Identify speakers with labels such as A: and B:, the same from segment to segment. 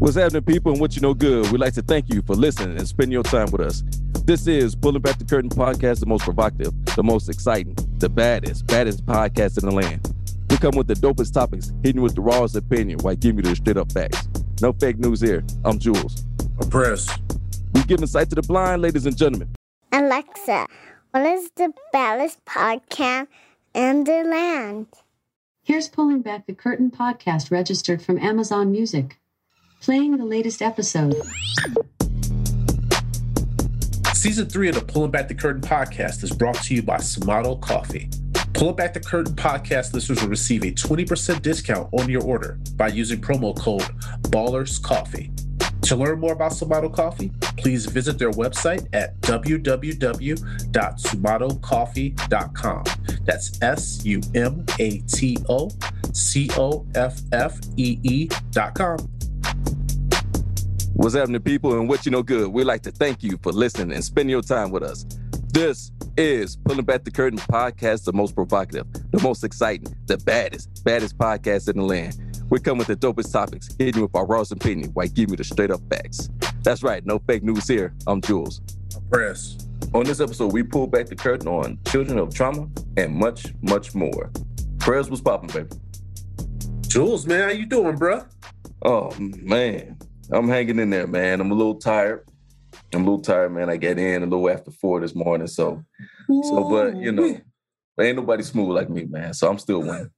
A: What's happening, people, and what you know good? We'd like to thank you for listening and spending your time with us. This is Pulling Back the Curtain podcast, the most provocative, the most exciting, the baddest, baddest podcast in the land. We come with the dopest topics, hitting with the rawest opinion while giving you the straight up facts. No fake news here. I'm Jules.
B: I'm Press.
A: We giving sight to the blind, ladies and gentlemen.
C: Alexa, what is the baddest podcast in the land?
D: Here's Pulling Back the Curtain podcast registered from Amazon Music. Playing the latest episode.
B: Season three of the Pulling Back the Curtain podcast is brought to you by Sumato Coffee. Pulling Back the Curtain podcast listeners will receive a 20% discount on your order by using promo code Ballers Coffee. To learn more about Sumato Coffee, please visit their website at www.sumatocoffee.com. That's S U M A T O C O F F E E.com.
A: What's happening, people, and what you know good? We'd like to thank you for listening and spending your time with us. This is Pulling Back the Curtain podcast, the most provocative, the most exciting, the baddest, baddest podcast in the land. We come with the dopest topics, hitting you with our rawest opinion while giving you the straight up facts. That's right, no fake news here. I'm Jules.
B: Press.
A: On this episode, we pull back the curtain on children of trauma and much, much more. Prez was popping, baby.
B: Jules, man, how you doing, bruh?
A: Oh man, I'm hanging in there, man. I'm a little tired. I'm a little tired, man. I get in a little after four this morning, so so. But you know, ain't nobody smooth like me, man. So I'm still winning.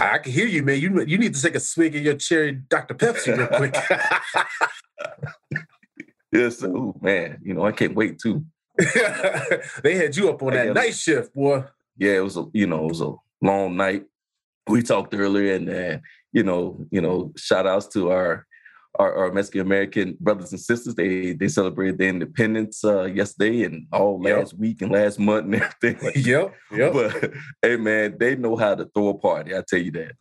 B: I can hear you, man. You you need to take a swig of your cherry Dr Pepsi real quick.
A: yes, so man. You know, I can't wait too.
B: they had you up on that night shift, boy.
A: Yeah, it was a you know it was a long night. We talked earlier, and uh, you know you know shout outs to our our, our Mexican American brothers and sisters. They they celebrated their independence uh, yesterday and all last week and last month and everything. Like
B: yep, yep.
A: But hey, man, they know how to throw a party. I tell you that.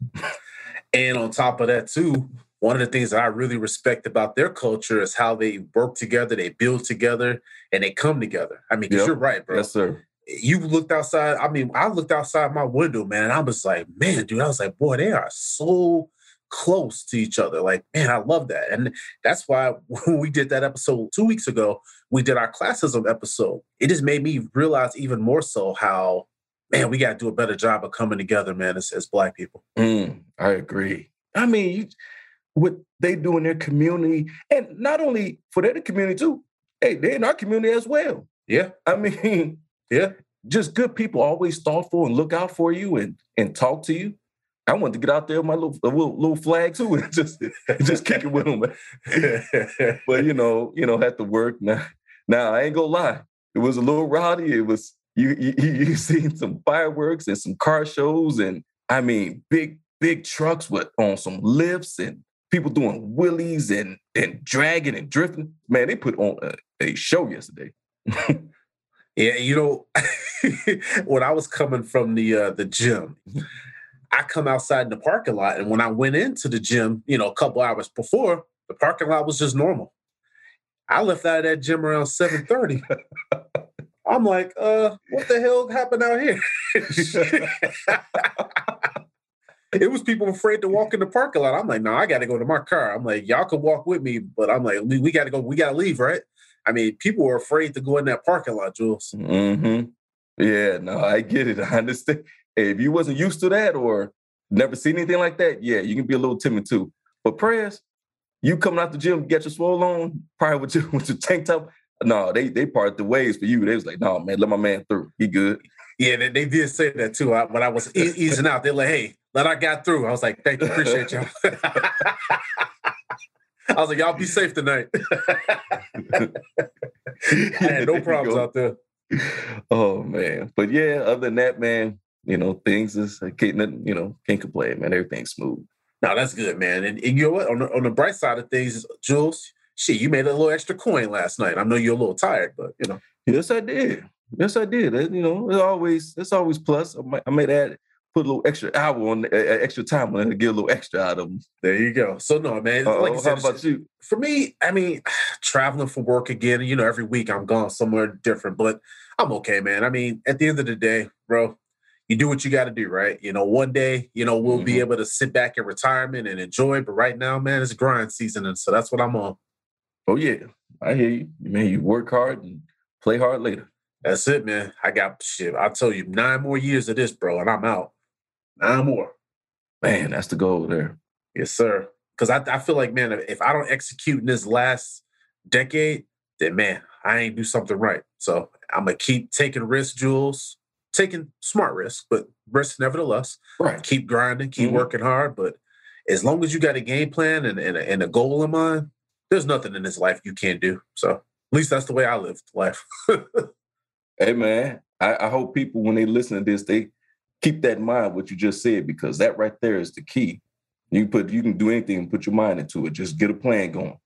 B: and on top of that, too, one of the things that I really respect about their culture is how they work together, they build together, and they come together. I mean, yep. you're right, bro.
A: Yes, sir.
B: You looked outside. I mean, I looked outside my window, man, and I was like, man, dude, I was like, boy, they are so close to each other. Like, man, I love that. And that's why when we did that episode two weeks ago, we did our classism episode. It just made me realize even more so how, man, we got to do a better job of coming together, man, as, as Black people.
A: Mm, I agree. I mean, you, what they do in their community, and not only for their community too, hey, they're in our community as well.
B: Yeah.
A: I mean,
B: yeah.
A: Just good people, always thoughtful and look out for you and and talk to you. I wanted to get out there with my little little, little flag too and just just kick it with them. but you know, you know, had to work. Now, now I ain't gonna lie, it was a little rowdy. It was you you, you seen some fireworks and some car shows and I mean big big trucks with on some lifts and people doing wheelies and and dragging and drifting. Man, they put on a, a show yesterday.
B: yeah, you know, when I was coming from the uh, the gym. I come outside in the parking lot, and when I went into the gym, you know, a couple hours before, the parking lot was just normal. I left out of that gym around seven thirty. I'm like, uh, what the hell happened out here? it was people afraid to walk in the parking lot. I'm like, no, I got to go to my car. I'm like, y'all could walk with me, but I'm like, we, we got to go. We got to leave, right? I mean, people were afraid to go in that parking lot, Jules.
A: Mm-hmm. Yeah, no, I get it. I understand if you wasn't used to that or never seen anything like that, yeah, you can be a little timid too. But Prez, you coming out the gym, get your swole on, probably with your with your tank top. No, they they parted the ways for you. They was like, no, man, let my man through. He good.
B: Yeah, they, they did say that too. I, when I was e- easing out, they're like, "Hey, let I got through." I was like, "Thank you, appreciate y'all." I was like, "Y'all be safe tonight." I had no problems out there.
A: Oh man, but yeah, other than that, man, you know, things is can't you know can't complain, man. Everything's smooth.
B: No, that's good, man. And, and you know what? On the, on the bright side of things, Jules, shit, you made a little extra coin last night. I know you're a little tired, but you know.
A: Yes, I did. Yes, I did. you know, it's always it's always plus. I might, I might add put a little extra hour on uh, extra time on it to get a little extra out of them.
B: There you go. So no, man.
A: Uh-oh, like said, how about you?
B: For me, I mean, traveling for work again. You know, every week I'm gone somewhere different, but I'm okay, man. I mean, at the end of the day, bro, you do what you got to do, right? You know, one day, you know, we'll mm-hmm. be able to sit back in retirement and enjoy. But right now, man, it's grind season, and so that's what I'm on.
A: Oh yeah, I hear you. Man, you work hard and play hard later.
B: That's it, man. I got shit. I'll tell you, nine more years of this, bro, and I'm out. Nine more.
A: Man, that's the goal there.
B: Yes, sir. Because I, I feel like, man, if I don't execute in this last decade, then man, I ain't do something right. So I'm gonna keep taking risks, Jules taking smart risks, but risks nevertheless.
A: Right.
B: Keep grinding, keep mm-hmm. working hard. But as long as you got a game plan and, and, a, and a goal in mind, there's nothing in this life you can't do. So at least that's the way I live life.
A: hey man, I, I, hope people when they listen to this, they keep that in mind what you just said because that right there is the key. You put you can do anything and put your mind into it. Just get a plan going.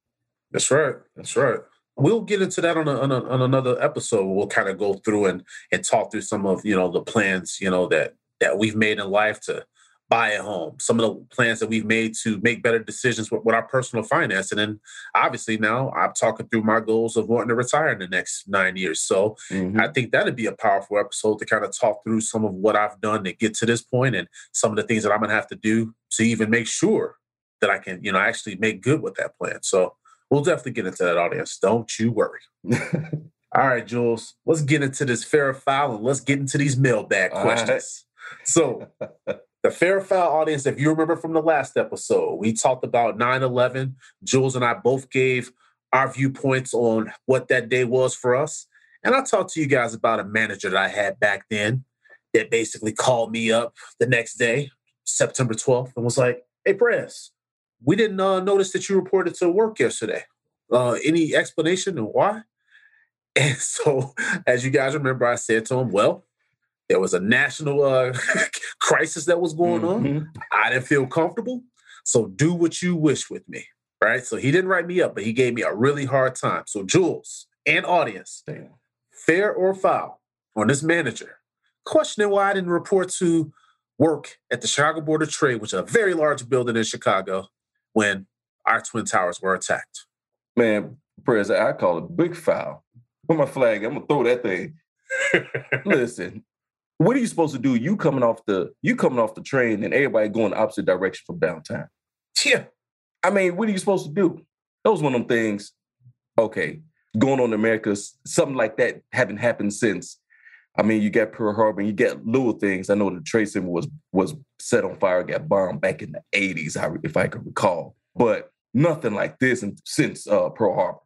B: That's right. That's right we'll get into that on, a, on, a, on another episode. We'll kind of go through and and talk through some of you know the plans you know that that we've made in life to buy a home, some of the plans that we've made to make better decisions with, with our personal finance, and then obviously now I'm talking through my goals of wanting to retire in the next nine years. So mm-hmm. I think that'd be a powerful episode to kind of talk through some of what I've done to get to this point and some of the things that I'm gonna have to do to even make sure that I can you know actually make good with that plan. So We'll definitely get into that audience. Don't you worry. All right, Jules, let's get into this fair foul and let's get into these mailbag questions. Right. So, the fair foul audience, if you remember from the last episode, we talked about 9 11. Jules and I both gave our viewpoints on what that day was for us. And I talked to you guys about a manager that I had back then that basically called me up the next day, September 12th, and was like, Hey, Press, we didn't uh, notice that you reported to work yesterday. Uh, any explanation of why? And so, as you guys remember, I said to him, well, there was a national uh, crisis that was going mm-hmm. on. I didn't feel comfortable. So, do what you wish with me. Right. So, he didn't write me up, but he gave me a really hard time. So, Jules and audience, Damn. fair or foul on this manager questioning why I didn't report to work at the Chicago Board of Trade, which is a very large building in Chicago, when our twin towers were attacked.
A: Man, Prez, I call it big foul. Put my flag. I'm gonna throw that thing. Listen, what are you supposed to do? You coming off the you coming off the train and everybody going the opposite direction from downtown.
B: Yeah.
A: I mean, what are you supposed to do? That was one of them things. Okay, going on America, something like that haven't happened since. I mean, you got Pearl Harbor, and you get little things. I know the Trade Center was was set on fire, got bombed back in the '80s, if I can recall. But nothing like this since uh, Pearl Harbor,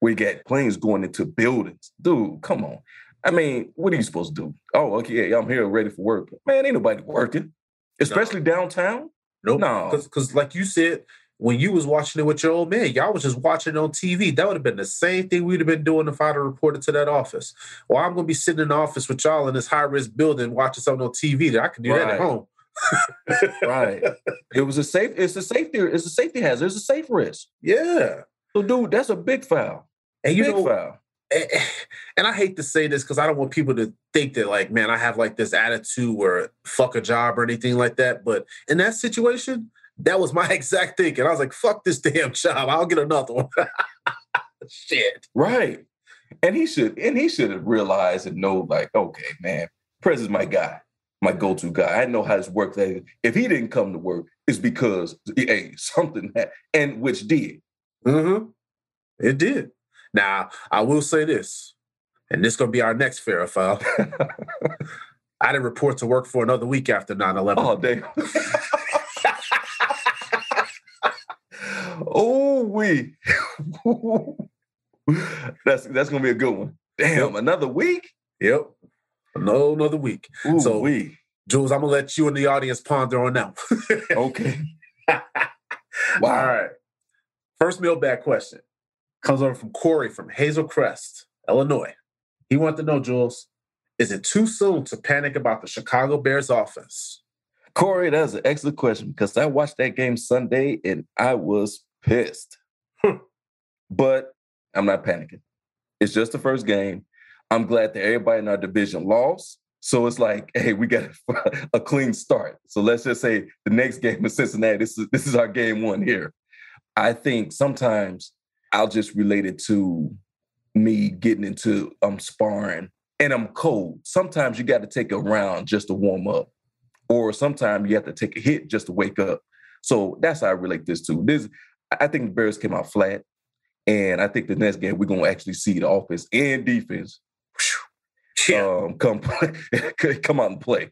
A: where you got planes going into buildings. Dude, come on. I mean, what are you supposed to do? Oh, okay, yeah, I'm here ready for work. Man, ain't nobody working, especially no. downtown.
B: Nope. No, because like you said, when you was watching it with your old man, y'all was just watching it on TV. That would have been the same thing we'd have been doing if I'd have reported to that office. Well, I'm gonna be sitting in the office with y'all in this high risk building watching something on TV. That I can do right. that at home.
A: right. It was a safe. It's a safety. It's a safety hazard. It's a safe risk.
B: Yeah.
A: So, dude, that's a big foul.
B: And you
A: big
B: know,
A: foul.
B: And I hate to say this because I don't want people to think that, like, man, I have like this attitude where fuck a job or anything like that. But in that situation, that was my exact thinking. I was like, fuck this damn job. I'll get another one. Shit.
A: Right. And he should, and he should have realized and know, like, okay, man, Prez is my guy my go-to guy. I know how this works. If he didn't come to work, it's because hey, something had, and which did.
B: Mm-hmm. It did. Now, I will say this, and this is gonna be our next fair foul. I didn't report to work for another week after 9-11.
A: Oh, damn. Oh, we. that's that's gonna be a good one. Damn, yep. another week?
B: Yep. No another week.
A: Ooh,
B: So-
A: we
B: Jules, I'm gonna let you and the audience ponder on that.
A: okay.
B: All
A: Wow.
B: right. First mailbag question comes over from Corey from Hazel Crest, Illinois. He wants to know, Jules, is it too soon to panic about the Chicago Bears offense?
A: Corey, that's an excellent question because I watched that game Sunday and I was pissed. But I'm not panicking. It's just the first game. I'm glad that everybody in our division lost. So it's like, hey, we got a clean start. So let's just say the next game in Cincinnati, this is this is our game one here. I think sometimes I'll just relate it to me getting into um sparring and I'm cold. Sometimes you got to take a round just to warm up or sometimes you have to take a hit just to wake up. So that's how I relate this to. This, I think the Bears came out flat, and I think the next game we're gonna actually see the offense and defense um, come come out and play.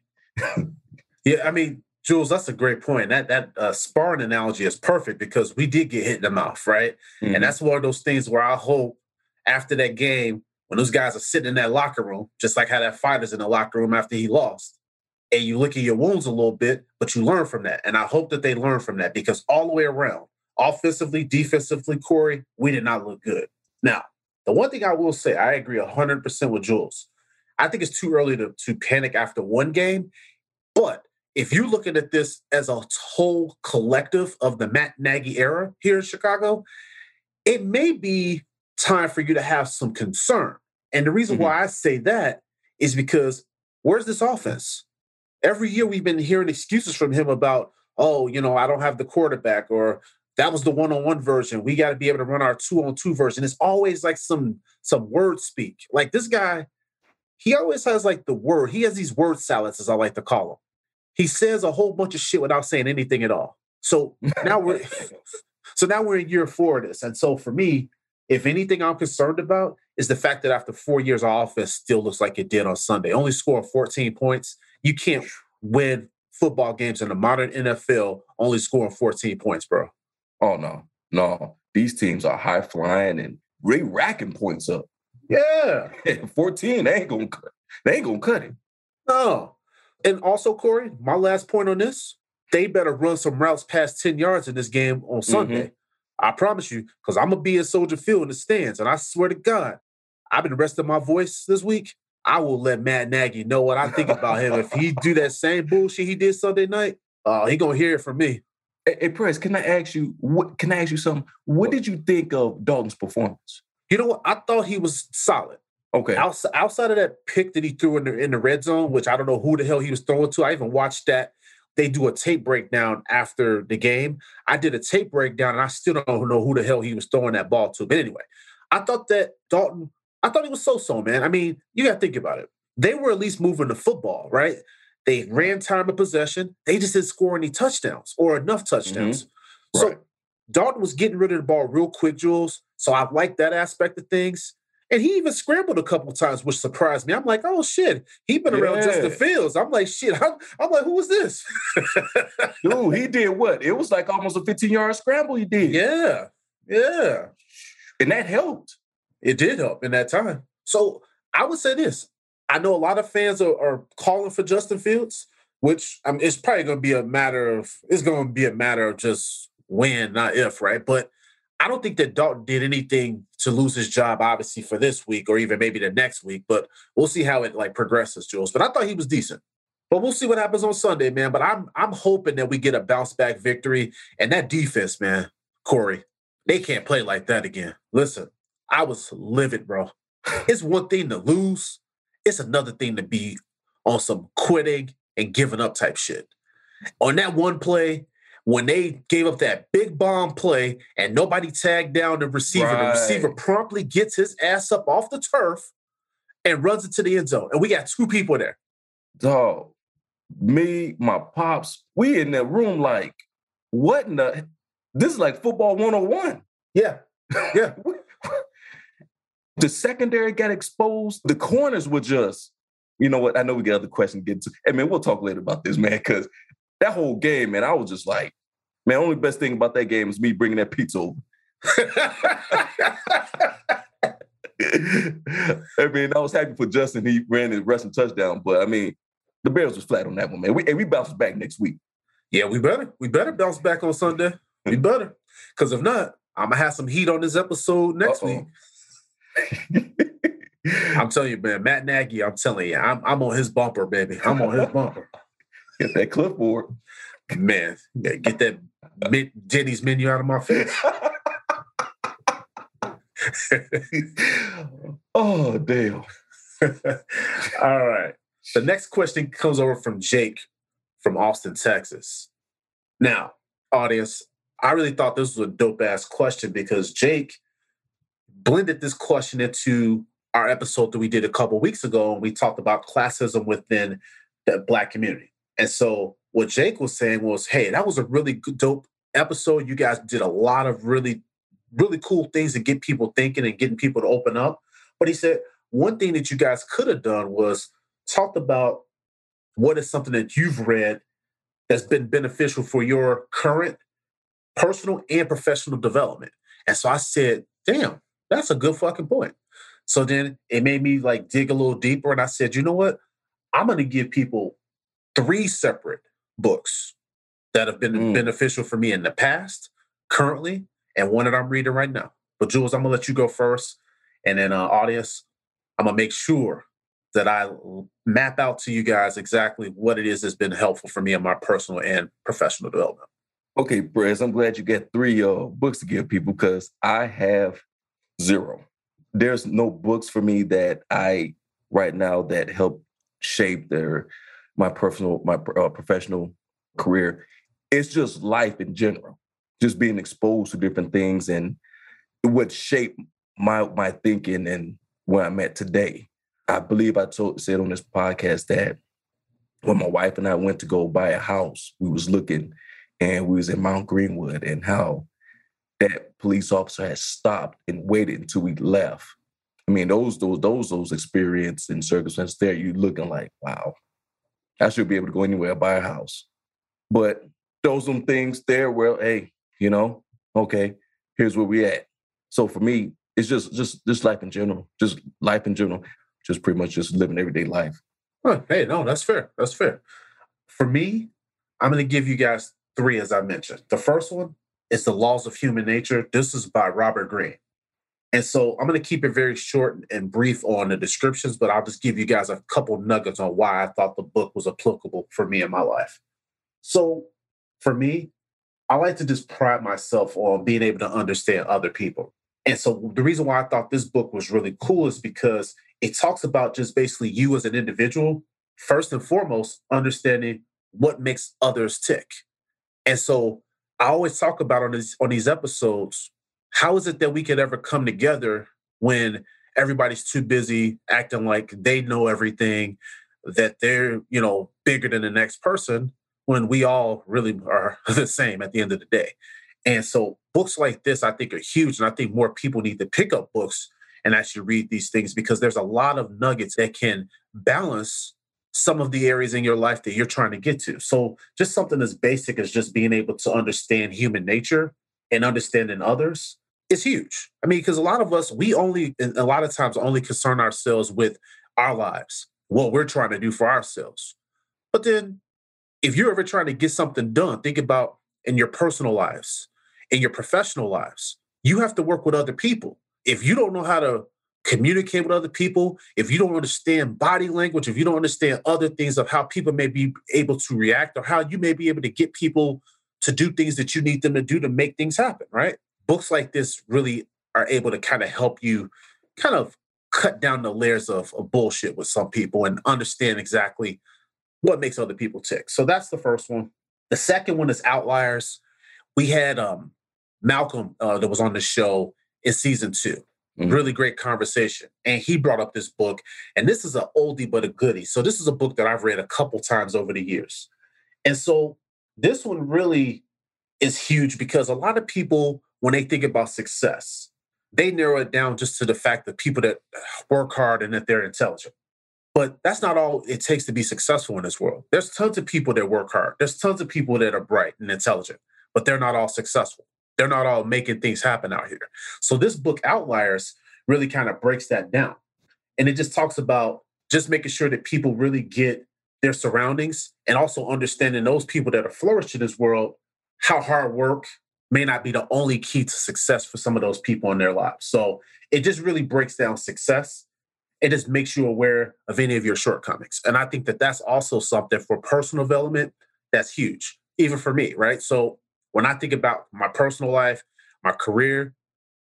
B: Yeah, I mean, Jules, that's a great point. That that uh, sparring analogy is perfect because we did get hit in the mouth, right?
A: Mhm.
B: And that's one of those things where I hope after that game, when those guys are sitting in that locker room, just like how that fighter's in the locker room after he lost, and you look at your wounds a little bit, but you learn from that. And I hope that they learn from that because all the way around, offensively, defensively, Corey, we did not look good. Now, the one thing I will say, I agree 100% with Jules. I think it's too early to, to panic after one game. But if you're looking at this as a whole collective of the Matt Nagy era here in Chicago, it may be time for you to have some concern. And the reason
A: Mhm.
B: why I say that is because where's this offense? Every year we've been hearing excuses from him about, oh, you know, I don't have the quarterback, or that was the one-on-one version. We got to be able to run our two-on-two version. It's always like some some word speak. Like this guy, he always has like the word. He has these word salads, as I like to call them. He says a whole bunch of shit without saying anything at all. So now we're so now we're in year four of this. And so for me, if anything I'm concerned about is the fact that after four years, our offense still looks like it did on Sunday. Only scoring 14 points. You can't win football games in the modern NFL only scoring 14 points, bro.
A: Oh no, no. These teams are high flying and they racking points up.
B: Yeah.
A: 14, they ain't gonna cut. They ain't gonna cut it.
B: No. And also, Corey, my last point on this, they better run some routes past 10 yards in this game on Sunday. I promise you, because I'm gonna be at Soldier Field in the stands. And I swear to God, I've been resting my voice this week. I will let Matt Nagy know what I think about him. If he do that same bullshit he did Sunday night, uh, he gonna hear it from me.
A: Hey, Press, can I ask you what can I ask you something? What did you think of Dalton's performance?
B: You know what? I thought he was solid.
A: Okay.
B: Outside, outside of that pick that he threw in the in the red zone, which I don't know who the hell he was throwing to. I even watched that. They do a tape breakdown after the game. I did a tape breakdown, and I still don't know who the hell he was throwing that ball to. But anyway, I thought that Dalton. I thought he was so-so, man. I mean, you got to think about it. They were at least moving the football, right? They ran time of possession. They just didn't score any touchdowns or enough mm-hmm. touchdowns. So
A: Right.
B: Dalton was getting rid of the ball real quick, Jules. So I like that aspect of things. And he even scrambled a couple times, which surprised me. I'm like, oh shit, he been around Justin
A: Yeah.
B: Fields. I'm like, shit. I'm, I'm like, who was this?
A: Dude, he did what? It was like almost a 15 yard scramble he did.
B: yeah, yeah.
A: And that helped.
B: It did help in that time. So I would say this. I know a lot of fans are, are calling for Justin Fields, which I mean, it's probably going to be a matter of it's going to be a matter of just when, not if, right? But I don't think that Dalton did anything to lose his job, obviously, for this week or even maybe the next week. But we'll see how it like progresses, Jules. But I thought he was decent. But we'll see what happens on Sunday, man. But I'm I'm hoping that we get a bounce back victory. And that defense, man, Corey, they can't play like that again. Listen, I was livid, bro. It's one thing to lose, it's another thing to be on some quitting and giving up type shit. On that one play, when they gave up that big bomb play and nobody tagged down the receiver, the receiver promptly gets his ass up off the turf and runs into the end zone. And we got two people there.
A: Dog, me, my pops, we in that room like, what in the this is like football 101.
B: Yeah. Yeah.
A: the secondary got exposed. The corners were just, you know what? I know we got other questions to get to. Hey man, we'll talk later about this, man, because that whole game, man, I was just like, man, only best thing about that game is me bringing that pizza over. I mean, I was happy for Justin. He ran his rushing touchdown, but I mean, the Bears was flat on that one, man. We, and we bounce back next week.
B: Yeah, we better. We better bounce back on Sunday. We better. Because if not, I'm gonna have some heat on this episode next
A: Uh-oh.
B: week. I'm telling you, man, Matt Nagy, I'm telling you, I'm, I'm on his bumper, baby. I'm on his bumper.
A: Get that clipboard.
B: Man, get that Denny's menu out of my face.
A: oh, damn.
B: All right. The next question comes over from Jake from Austin, Texas. Now, audience, I really thought this was a dope ass question because Jake blended this question into our episode that we did a couple weeks ago, and we talked about classism within the black community. And so, what Jake was saying was, "Hey, that was a really dope episode. You guys did a lot of really, really cool things to get people thinking and getting people to open up." But he said one thing that you guys could have done was talked about what is something that you've read that's been beneficial for your current personal and professional development. And so I said, damn, that's a good fucking point. So then it made me like dig a little deeper. And I said, you know what? I'm going to give people three separate books that have been
A: Mm.
B: beneficial for me in the past, currently, and one that I'm reading right now. But Jules, I'm going to let you go first. And then, uh, audience, I'm going to make sure that I map out to you guys exactly what it is that's been helpful for me in my personal and professional development.
A: Okay, Prez, I'm glad you get three uh, books to give people because I have zero. There's no books for me that I right now that help shape their my personal my uh, professional career. It's just life in general, just being exposed to different things and what shaped my my thinking and where I'm at today. I believe I told said on this podcast that when my wife and I went to go buy a house, we was looking and we was in Mount Greenwood and how that police officer had stopped and waited until we left. I mean, those those those those experience and circumstances there, you looking like, wow, I should be able to go anywhere buy a house. But those some things there where, hey, you know, okay, here's where we at. So for me, it's just just just life in general, just life in general, just pretty much just living everyday life.
B: Huh, hey, no, that's fair. That's fair. For me, I'm to give you guys three, as I mentioned. The first one is The Laws of Human Nature. This is by Robert Greene. And so I'm going to keep it very short and brief on the descriptions, but I'll just give you guys a couple nuggets on why I thought the book was applicable for me in my life. So for me, I like to just pride myself on being able to understand other people. And so the reason why I thought this book was really cool is because it talks about just basically you as an individual, first and foremost, understanding what makes others tick. And so I always talk about on these on these episodes, how is it that we could ever come together when everybody's too busy acting like they know everything, that they're, you know, bigger than the next person, when we all really are the same at the end of the day. And so books like this, I think, are huge. And I think more people need to pick up books and actually read these things because there's a lot of nuggets that can balance some of the areas in your life that you're trying to get to. So just something as basic as just being able to understand human nature and understanding others is huge. I mean, because a lot of us, we only, a lot of times, only concern ourselves with our lives, what we're trying to do for ourselves. But then if you're ever trying to get something done, think about in your personal lives, in your professional lives, you have to work with other people. If you don't know how to communicate with other people, if you don't understand body language, if you don't understand other things of how people may be able to react or how you may be able to get people to do things that you need them to do to make things happen, right? Books like this really are able to kind of help you kind of cut down the layers of, of bullshit with some people and understand exactly what makes other people tick. So that's the first one. The second one is Outliers. We had um, Malcolm uh, that was on the show in season 2
A: Mhm.
B: Really great conversation. And he brought up this book. And this is an oldie but a goodie. So this is a book that I've read a couple times over the years. And so this one really is huge because a lot of people, when they think about success, they narrow it down just to the fact that people that work hard and that they're intelligent. But that's not all it takes to be successful in this world. There's tons of people that work hard. There's tons of people that are bright and intelligent, but they're not all successful. They're not all making things happen out here. So this book, Outliers, really kind of breaks that down. And it just talks about just making sure that people really get their surroundings and also understanding those people that are flourishing in this world, how hard work may not be the only key to success for some of those people in their lives. So it just really breaks down success. It just makes you aware of any of your shortcomings. And I think that that's also something for personal development that's huge, even for me, right? So when I think about my personal life, my career,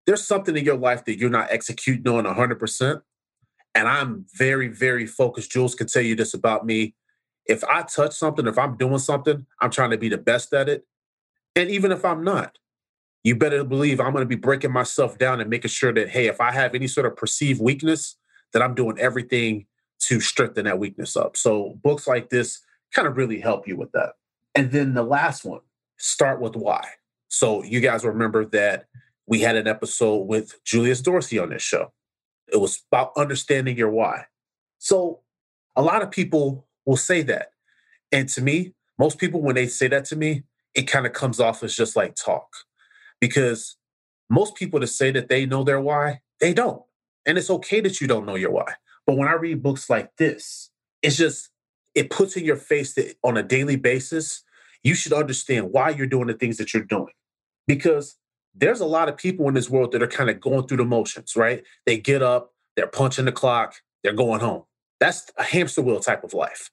B: there's something in your life that you're not executing on 100%. And I'm very, very focused. Jules can tell you this about me. If I touch something, if I'm doing something, I'm trying to be the best at it. And even if I'm not, you better believe I'm going to be breaking myself down and making sure that, hey, if I have any sort of perceived weakness, that I'm doing everything to strengthen that weakness up. So books like this kind of really help you with that. And then the last one, start with why. So you guys remember that we had an episode with Julius Dorsey on this show. It was about understanding your why. So a lot of people will say that. And to me, most people, when they say that to me, it kind of comes off as just like talk. Because most people to say that they know their why, they don't. And it's okay that you don't know your why. But when I read books like this, it's just, it puts in your face that on a daily basis, you should understand why you're doing the things that you're doing. Because there's a lot of people in this world that are kind of going through the motions, right? They get up, they're punching the clock, they're going home. That's a hamster wheel type of life.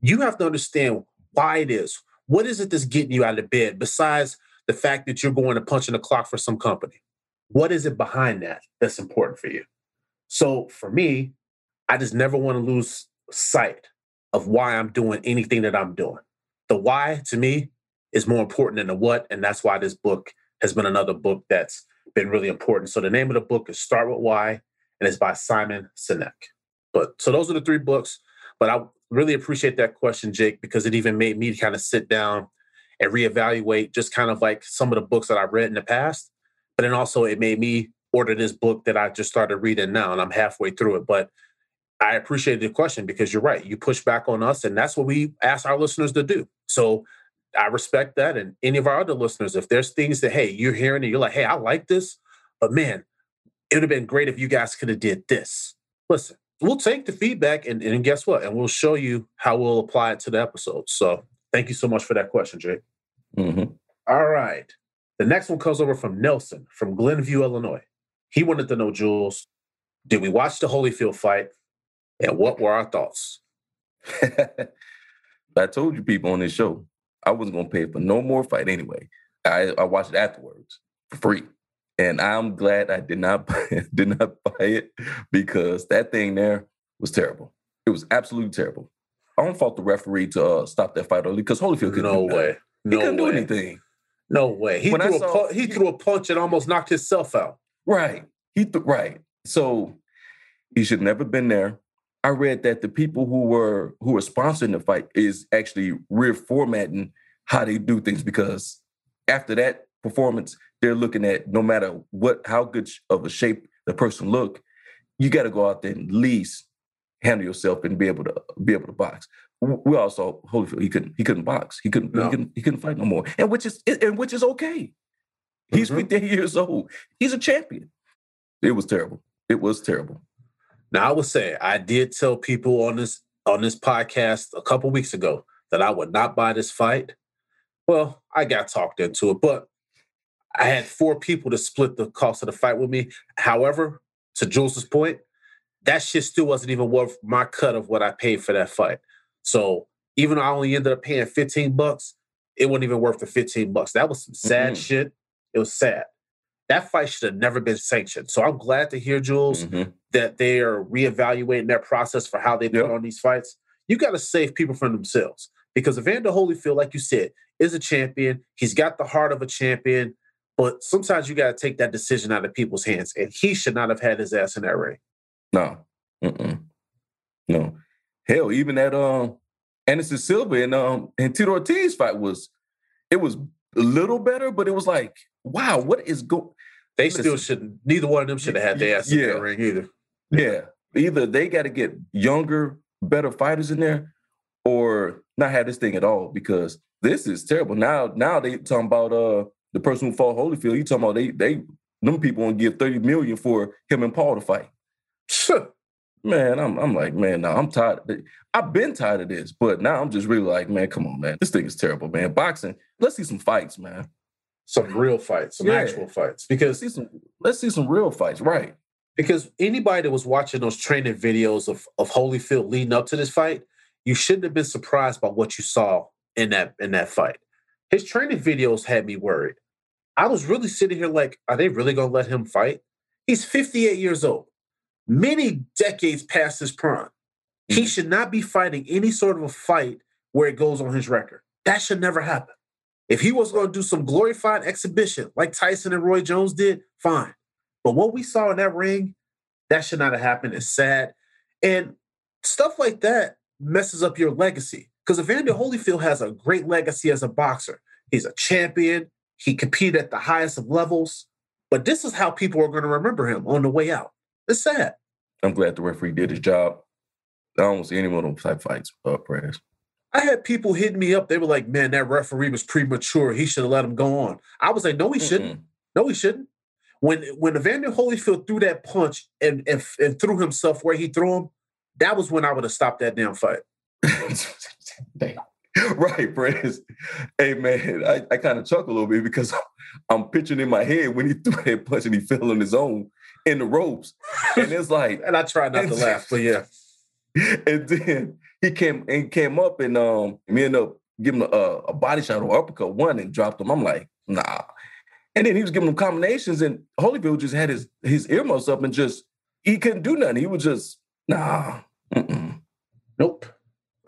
B: You have to understand why it is. What is it that's getting you out of bed besides the fact that you're going to punch in the clock for some company? What is it behind that that's important for you? So for me, I just never want to lose sight of why I'm doing anything that I'm doing. The why to me is more important than the what. And that's why this book has been another book that's been really important. So the name of the book is Start with Why, and it's by Simon Sinek. But so those are the three books. But I really appreciate that question, Jake, because it even made me kind of sit down and reevaluate just kind of like some of the books that I've read in the past. But then also it made me order this book that I just started reading now, and I'm halfway through it. But I appreciate the question because you're right. You push back on us, and that's what we ask our listeners to do. So I respect that. And any of our other listeners, if there's things that, hey, you're hearing and you're like, hey, I like this, but man, it would have been great if you guys could have did this. Listen, we'll take the feedback and, and guess what? And we'll show you how we'll apply it to the episode. So thank you so much for that question, Jake.
A: Mm-hmm.
B: All right. The next one comes over from Nelson from Glenview, Illinois. He wanted to know, Jules, did we watch the Holyfield fight? And what were our thoughts?
A: I told you people on this show, I wasn't gonna pay for no more fight anyway. I, I watched it afterwards for free. And I'm glad I did not buy, did not buy it because that thing there was terrible. It was absolutely terrible. I don't fault the referee to uh, stop that fight early because Holyfield couldn't
B: No
A: do
B: way. No
A: he couldn't
B: way.
A: do anything.
B: No way. He,
A: When
B: threw,
A: saw-
B: a pu- he threw a punch and almost knocked himself out.
A: Right. He th- right. So he should never been there. I read that the people who were who were sponsoring the fight is actually reformatting how they do things because after that performance, they're looking at no matter what how good of a shape the person look, you got to go out there and at least handle yourself and be able to be able to box. We all saw Holyfield. He couldn't he couldn't box. He couldn't
B: No.
A: he couldn't he couldn't fight no more. And which is and which is okay. He's
B: Mhm.
A: 58 years old. He's a champion. It was terrible. It was terrible.
B: Now I would say I did tell people on this on this podcast a couple weeks ago that I would not buy this fight. Well, I got talked into it, but I had four people to split the cost of the fight with me. However, to Jules's point, that shit still wasn't even worth my cut of what I paid for that fight. So even though I only ended up paying 15 bucks, it wasn't even worth the 15 bucks. That was some sad
A: Mhm.
B: shit. It was sad. That fight should have never been sanctioned. So I'm glad to hear, Jules,
A: Mhm.
B: that they are reevaluating their process for how they put
A: Yep.
B: on these fights. You got to save people from themselves because Evander Holyfield, like you said, is a champion. He's got the heart of a champion, but sometimes you got to take that decision out of people's hands, and he should not have had his ass in that ring.
A: No. Mm-mm. No. Hell, even that um Anderson Silva and um and Tito Ortiz fight was it was a little better, but it was like, wow, what is going
B: They still shouldn't. Neither one of them should have had their ass in
A: Yeah.
B: that ring either.
A: Yeah. Either they got to get younger, better fighters in there, or not have this thing at all because this is terrible. Now, now they talking about uh the person who fought Holyfield. You talking about they they them people want to give 30 million for him and Paul to fight. Man, I'm I'm like, man, now I'm tired. I've been tired of this, but now I'm just really like, man, come on, man. This thing is terrible, man. Boxing, let's see some fights, man.
B: Some real fights, some
A: Yeah.
B: actual fights. Because
A: Let's see some let's see some real fights, right?
B: because anybody that was watching those training videos of, of Holyfield leading up to this fight, you shouldn't have been surprised by what you saw in that in that fight. His training videos had me worried. I was really sitting here like, are they really gonna let him fight? He's 58 years old, many decades past his prime. He
A: Mhm.
B: should not be fighting any sort of a fight where it goes on his record. That should never happen. If he was going to do some glorified exhibition like Tyson and Roy Jones did, fine. But what we saw in that ring, that should not have happened. It's sad. And stuff like that messes up your legacy. Because Evander Holyfield has a great legacy as a boxer. He's a champion. He competed at the highest of levels. But this is how people are going to remember him on the way out. It's sad.
A: I'm glad the referee did his job. I don't see any one of them type fights, uh, Prez.
B: I had people hitting me up. They were like, man, that referee was premature. He should have let him go on. I was like, no, he shouldn't. No, he shouldn't. When when Evander Holyfield threw that punch and, and, and threw himself where he threw him, that was when I would have stopped that damn fight.
A: Damn. Right, Prez. Hey man, I, I kind of chuckle a little bit because I'm, I'm picturing in my head when he threw that punch and he fell on his own in the ropes. And it's like,
B: And I try not to laugh, but yeah.
A: and then he came and came up and um me and up giving a, a body shot or uppercut one and dropped him. I'm like, nah. And then he was giving him combinations and Holyfield just had his his earmuffs up and just he couldn't do nothing. He was just nah. Mm-mm.
B: Nope.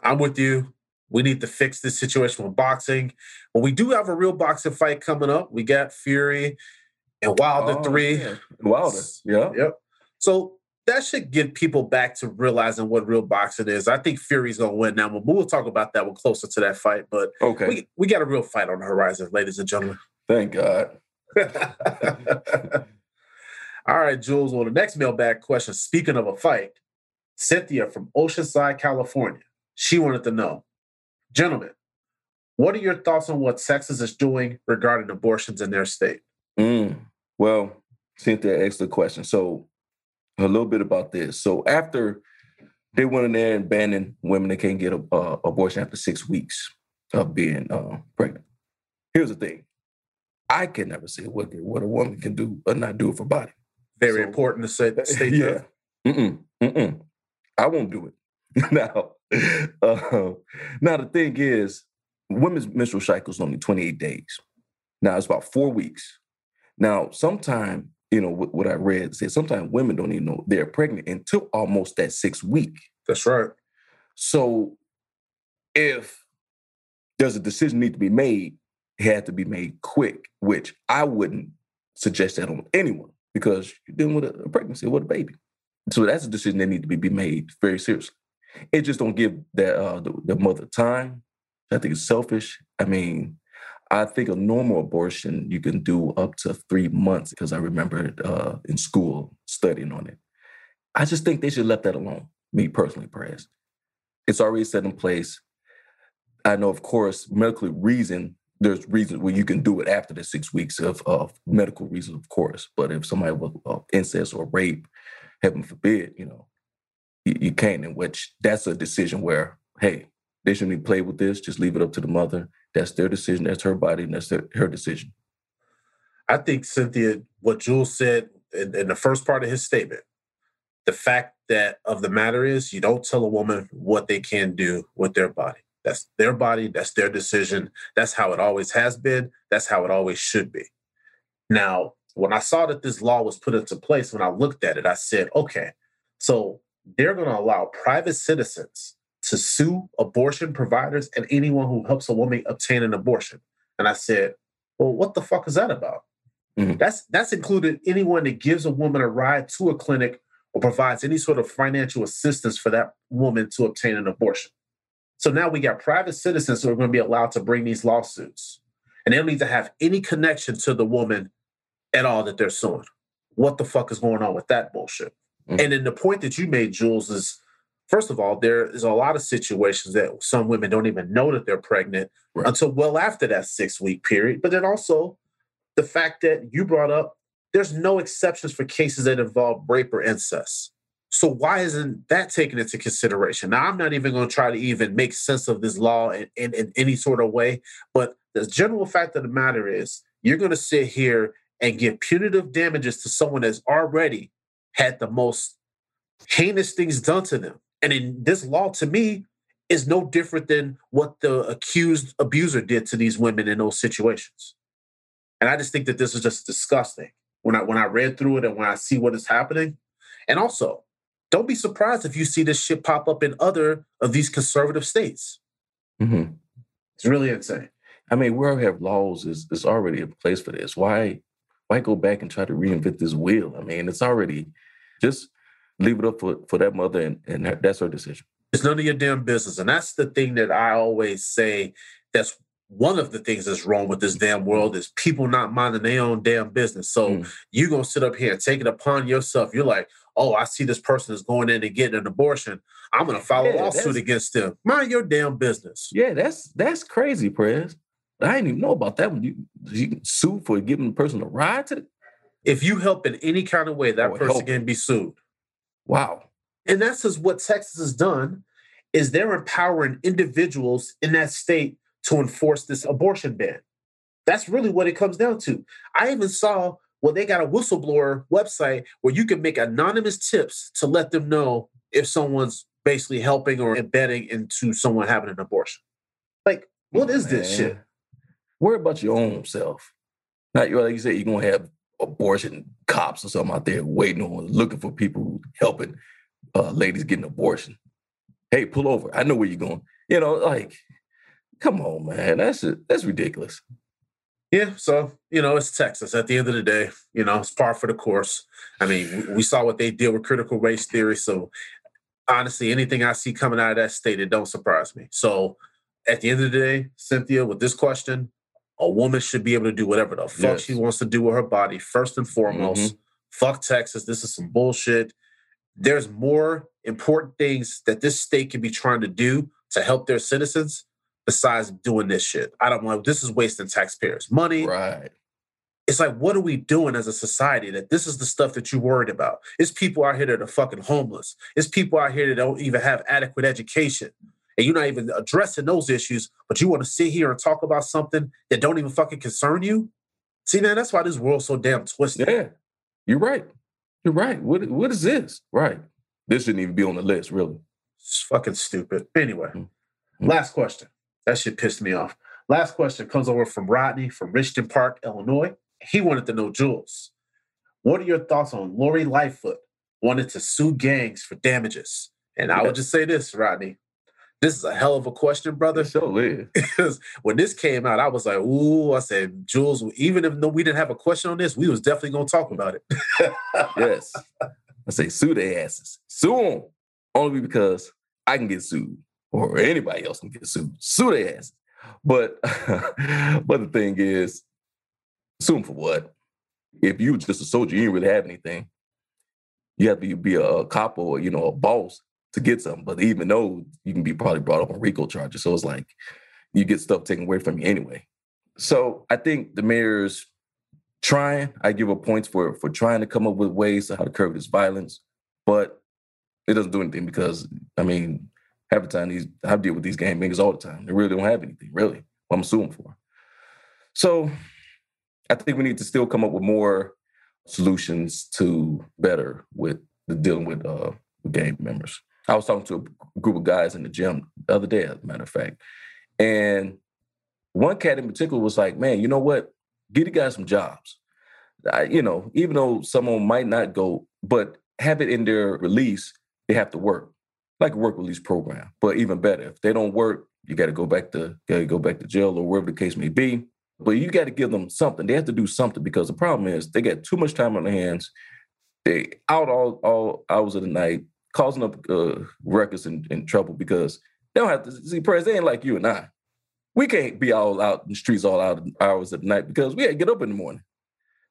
B: I'm with you. We need to fix this situation with boxing. But we do have a real boxing fight coming up. We got Fury and Wilder
A: Oh,
B: 3.
A: yeah. Wilder, yeah.
B: Yep. So that should get people back to realizing what real boxing is. I think Fury's gonna win now. But we'll talk about that one closer to that fight. But
A: Okay.
B: we, we got a real fight on the horizon, ladies and gentlemen.
A: Thank God.
B: All right, Jules. Well, the next mailbag question, speaking of a fight, Cynthia from Oceanside, California. She wanted to know, gentlemen, what are your thoughts on what Texas is doing regarding abortions in their state?
A: Mm. Well, Cynthia asked the question. So a little bit about this. So after they went in there and banning women that can't get a uh, abortion after six weeks of being uh, pregnant. Here's the thing: I can never say what what a woman can do or not do her body.
B: Very
A: So-
B: important to say, state
A: yeah.
B: that.
A: Mm-mm, mm-mm. I won't do it. now, uh, now the thing is, women's menstrual cycle is only 28 days. Now it's about four weeks. Now, sometime, you know, what, what I read said sometimes women don't even know they're pregnant until almost that sixth week.
B: That's right.
A: So if there's a decision need to be made, it had to be made quick, which I wouldn't suggest that on anyone because you're dealing with a, pregnancy with a baby. So that's a decision that need to be, be made very seriously. It just don't give that uh, the, the mother time. I think it's selfish. I mean, I think a normal abortion you can do up to three months because I remember uh, in school studying on it. I just think they should let that alone. Me personally, perhaps it's already set in place. I know, of course, medically reason, there's reasons where you can do it after the six weeks of, of medical reasons, of course. But if somebody was uh, incest or rape, heaven forbid, you know, you, you can't, in which that's a decision where, hey, they shouldn't be played with this. Just leave it up to the mother. That's their decision. That's her body. And that's their, her decision.
B: I think Cynthia, what Jules said in, in the first part of his statement, the fact that of the matter is you don't tell a woman what they can do with their body. That's their body, that's their decision. That's how it always has been. That's how it always should be. Now, when I saw that this law was put into place, when I looked at it, I said, okay, so they're going to allow private citizens to sue abortion providers and anyone who helps a woman obtain an abortion. And I said, well, what the fuck is that about?
A: Mhm.
B: That's that's included anyone that gives a woman a ride to a clinic or provides any sort of financial assistance for that woman to obtain an abortion. So now we got private citizens who are going to be allowed to bring these lawsuits. And they don't need to have any connection to the woman at all that they're suing. What the fuck is going on with that bullshit?
A: Mhm.
B: And then the point that you made, Jules, is first of all, there is a lot of situations that some women don't even know that they're pregnant
A: Right.
B: until well after that six week period. But then also the fact that you brought up there's no exceptions for cases that involve rape or incest. So why isn't that taken into consideration? Now, I'm not even going to try to even make sense of this law in, in, in any sort of way, but the general fact of the matter is you're going to sit here and give punitive damages to someone that's already had the most heinous things done to them. And in this law, to me, is no different than what the accused abuser did to these women in those situations. And I just think that this is just disgusting when I when I read through it and when I see what is happening. And also, don't be surprised if you see this shit pop up in other of these conservative states.
A: Mm-hmm.
B: It's really insane.
A: I mean, where we have laws is is already in place for this. Why why go back and try to reinvent this wheel? I mean, it's already just leave it up for, for that mother and, and that's her decision.
B: It's none of your damn business. And that's the thing that I always say that's one of the things that's wrong with this damn world is people not minding their own damn business. So mm. you gonna sit up here and take it upon yourself. You're like, oh, I see this person is going in and getting an abortion. I'm gonna file yeah, a lawsuit against them. Mind your damn business.
A: Yeah, that's that's crazy, Prez. I didn't even know about that one. You, you can sue for giving the person a ride to the...
B: If you help in any kind of way, that oh, person help. can be sued.
A: Wow.
B: And that's just what Texas has done is they're empowering individuals in that state to enforce this abortion ban. That's really what it comes down to. I even saw well, they got a whistleblower website where you can make anonymous tips to let them know if someone's basically helping or embedding into someone having an abortion. Like, what mm, is this Man. shit?
A: Worry about your own self. Not like you said, you're gonna have abortion cops or something out there waiting on looking for people helping uh, ladies getting abortion. Hey, pull over. I know where you're going. You know, like, come on, man. That's. That's ridiculous.
B: Yeah, so you know it's Texas. At the end of the day, you know it's par for the course. I mean, we saw what they did with critical race theory. So honestly, anything I see coming out of that state, it don't surprise me. So at the end of the day, Cynthia, with this question, a woman should be able to do whatever the fuck yes. she wants to do with her body. First and foremost, mm-hmm. fuck Texas. This is some bullshit. There's more important things that this state can be trying to do to help their citizens besides doing this shit. I don't know. This is wasting taxpayers' money.
A: Right.
B: It's like, what are we doing as a society that this is the stuff that you're worried about? It's people out here that are fucking homeless. It's people out here that don't even have adequate education. And you're not even addressing those issues, but you want to sit here and talk about something that don't even fucking concern you? See, man, that's why this world's so damn twisted.
A: Yeah. You're right. You're right. What what is this? Right. This shouldn't even be on the list, really.
B: It's fucking stupid. Anyway, mm-hmm. last question. That shit pissed me off. Last question comes over from Rodney from Richton Park, Illinois. He wanted to know, Jules, what are your thoughts on Lori Lightfoot wanted to sue gangs for damages? And I would just say this, Rodney. This is a hell of a question, brother.
A: So is.
B: because when this came out, I was like, "Ooh!" I said, "Jules, even if no, we didn't have a question on this, we was definitely gonna talk about it."
A: yes, I say sue their asses, sue them only because I can get sued or anybody else can get sued. Sue their ass. But but the thing is, sue them for what? If you just a soldier, you didn't really have anything. You have to be a cop or you know a boss to get something. But even though you can be probably brought up on RICO charges, so it's like you get stuff taken away from you anyway. So I think the mayor's trying. I give her points for for trying to come up with ways to how to curb this violence, but it doesn't do anything because I mean half the time these I deal with these gang bangers all the time. They really don't have anything, really. What I'm suing for. So I think we need to still come up with more solutions to better with the dealing with uh gang members. I was talking to a group of guys in the gym the other day, as a matter of fact. And one cat in particular was like, man, you know what? Get the guys some jobs. I, you know, even though someone might not go, but have it in their release, they have to work like a work release program. But even better, if they don't work, you got to go back to go back to jail or wherever the case may be. But you got to give them something. They have to do something because the problem is they got too much time on their hands. They out all all hours of the night, causing up uh, records and, and trouble because they don't have to see. Prez, they ain't like you and I. We can't be all out in the streets all out hours of the night because we to get up in the morning.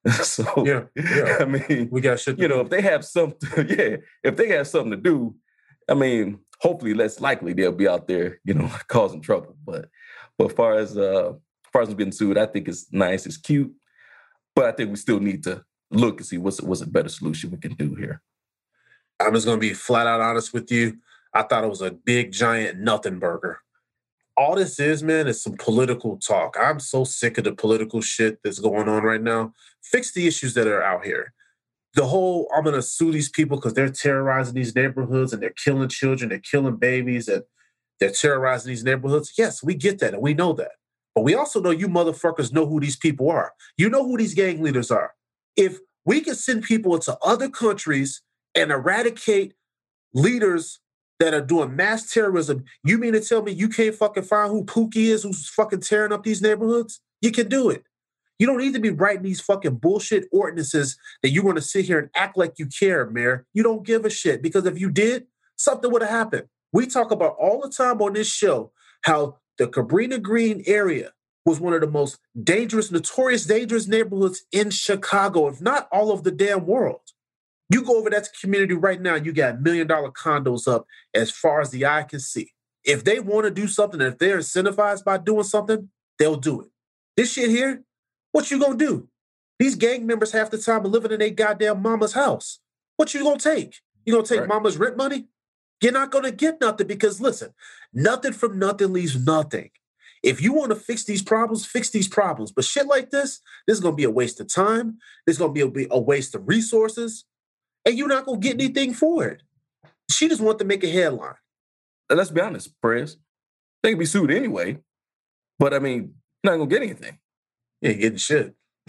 A: so
B: yeah, yeah,
A: I mean,
B: we got shit.
A: you know, if they have something, yeah, if they have something to do, I mean, hopefully less likely they'll be out there, you know, causing trouble. But but as far as uh as far as being sued, I think it's nice, it's cute. But I think we still need to look and see what's what's a better solution we can do here.
B: I'm just gonna be flat out honest with you. I thought it was a big giant nothing burger. All this is, man, is some political talk. I'm so sick of the political shit that's going on right now. Fix the issues that are out here. The whole I'm gonna sue these people because they're terrorizing these neighborhoods and they're killing children, they're killing babies, and they're terrorizing these neighborhoods. Yes, we get that and we know that. But we also know you motherfuckers know who these people are. You know who these gang leaders are. If we can send people into other countries and eradicate leaders that are doing mass terrorism, you mean to tell me you can't fucking find who Pookie is who's fucking tearing up these neighborhoods? You can do it. You don't need to be writing these fucking bullshit ordinances that you want to sit here and act like you care, Mayor. You don't give a shit because if you did, something would have happened. We talk about all the time on this show how the Cabrini Green area was one of the most dangerous, notorious, dangerous neighborhoods in Chicago, if not all of the damn world. You go over that community right now, you got million dollar condos up as far as the eye can see. If they want to do something, if they're incentivized by doing something, they'll do it. This shit here, what you gonna do? These gang members half the time are living in a goddamn mama's house. What you gonna take? You gonna take right. mama's rent money? You're not gonna get nothing because listen, nothing from nothing leaves nothing. If you want to fix these problems, fix these problems. But shit like this, this is gonna be a waste of time. This is gonna be a, a waste of resources, and you're not gonna get anything for it. She just wants to make a headline.
A: And let's be honest, Prez. They can be sued anyway, but I mean, you're not gonna get anything.
B: Yeah, getting shit.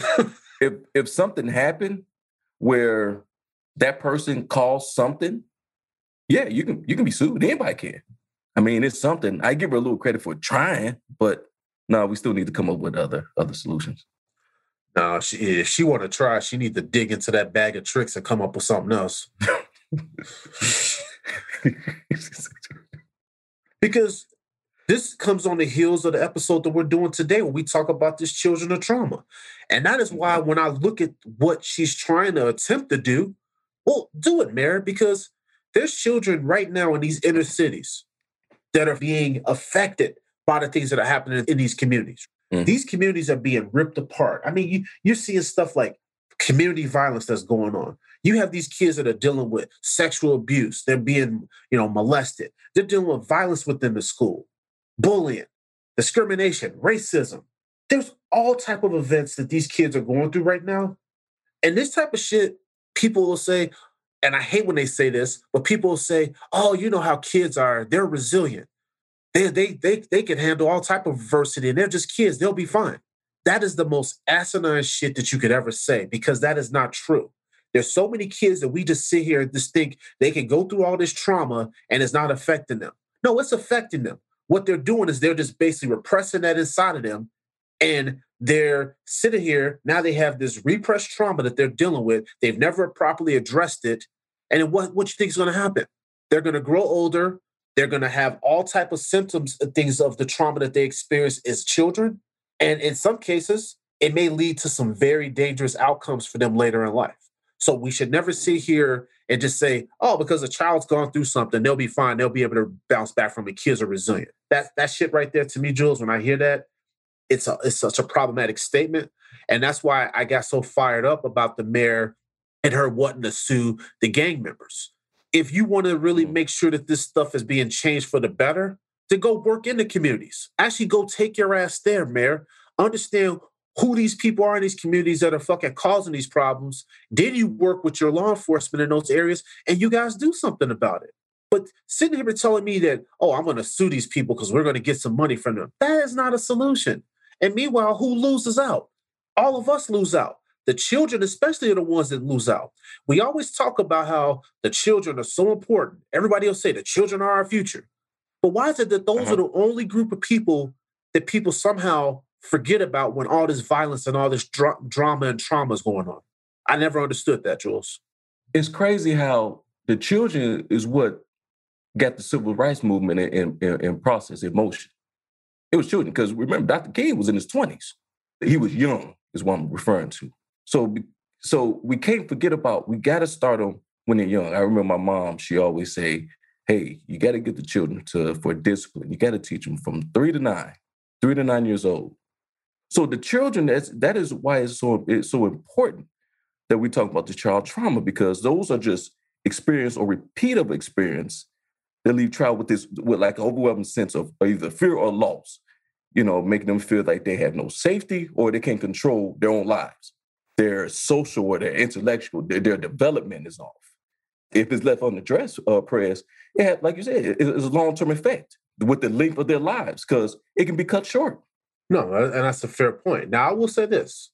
A: if if something happened where that person caused something, yeah, you can you can be sued. Anybody can. I mean, it's something. I give her a little credit for trying, but no, we still need to come up with other other solutions.
B: No, she if she want to try, she need to dig into that bag of tricks and come up with something else. because this comes on the heels of the episode that we're doing today when we talk about this children of trauma. And that is why mm-hmm. when I look at what she's trying to attempt to do, well, do it, Mary, because there's children right now in these inner cities that are being affected by the things that are happening in these communities. Mm-hmm. These communities are being ripped apart. I mean, you, you're seeing stuff like community violence that's going on. You have these kids that are dealing with sexual abuse. They're being, you know, molested. They're dealing with violence within the school, bullying, discrimination, racism. There's all type of events that these kids are going through right now. And this type of shit, people will say, and I hate when they say this, but people will say, "Oh, you know how kids are. They're resilient. They they they they can handle all type of adversity, and they're just kids. They'll be fine." That is the most asinine shit that you could ever say because that is not true. There's so many kids that we just sit here and just think they can go through all this trauma and it's not affecting them. No, it's affecting them. What they're doing is they're just basically repressing that inside of them and they're sitting here now they have this repressed trauma that they're dealing with they've never properly addressed it and what, what you think is going to happen? They're going to grow older. They're going to have all type of symptoms, and things of the trauma that they experienced as children. And in some cases, it may lead to some very dangerous outcomes for them later in life. So we should never sit here and just say, oh, because a child's gone through something, they'll be fine. They'll be able to bounce back from it. Kids are resilient. That that shit right there to me, Jules, when I hear that, it's a it's such a problematic statement. And that's why I got so fired up about the mayor and her wanting to sue the gang members. If you want to really mm-hmm. make sure that this stuff is being changed for the better, to go work in the communities. Actually, go take your ass there, Mayor. Understand who these people are in these communities that are fucking causing these problems. Then you work with your law enforcement in those areas and you guys do something about it. But sitting here telling me that, oh, I'm going to sue these people because we're going to get some money from them, that is not a solution. And meanwhile, who loses out? All of us lose out. The children, especially, are the ones that lose out. We always talk about how the children are so important. Everybody will say the children are our future. But why is it that those uh-huh. are the only group of people that people somehow forget about when all this violence and all this dra- drama and trauma is going on? I never understood that, Jules.
A: It's crazy how the children is what got the civil rights movement in, in, in process, in motion. It was children, because remember, Dr. King was in his 20s. He was young, is what I'm referring to. So so we can't forget about we got to start them when they're young. I remember my mom; she always say, "Hey, you got to get the children to for discipline. You got to teach them from three to nine, three to nine years old." So the children that's that is why it's so it's so important that we talk about the child trauma because those are just experience or repeat of experience that leave child with this with like an overwhelming sense of either fear or loss you know making them feel like they have no safety or they can't control their own lives their social or their intellectual their, their development is off if it's left unaddressed uh Prez yeah, like you said it, it's a long-term effect with the length of their lives because it can be cut short
B: no and that's a fair point now i will say this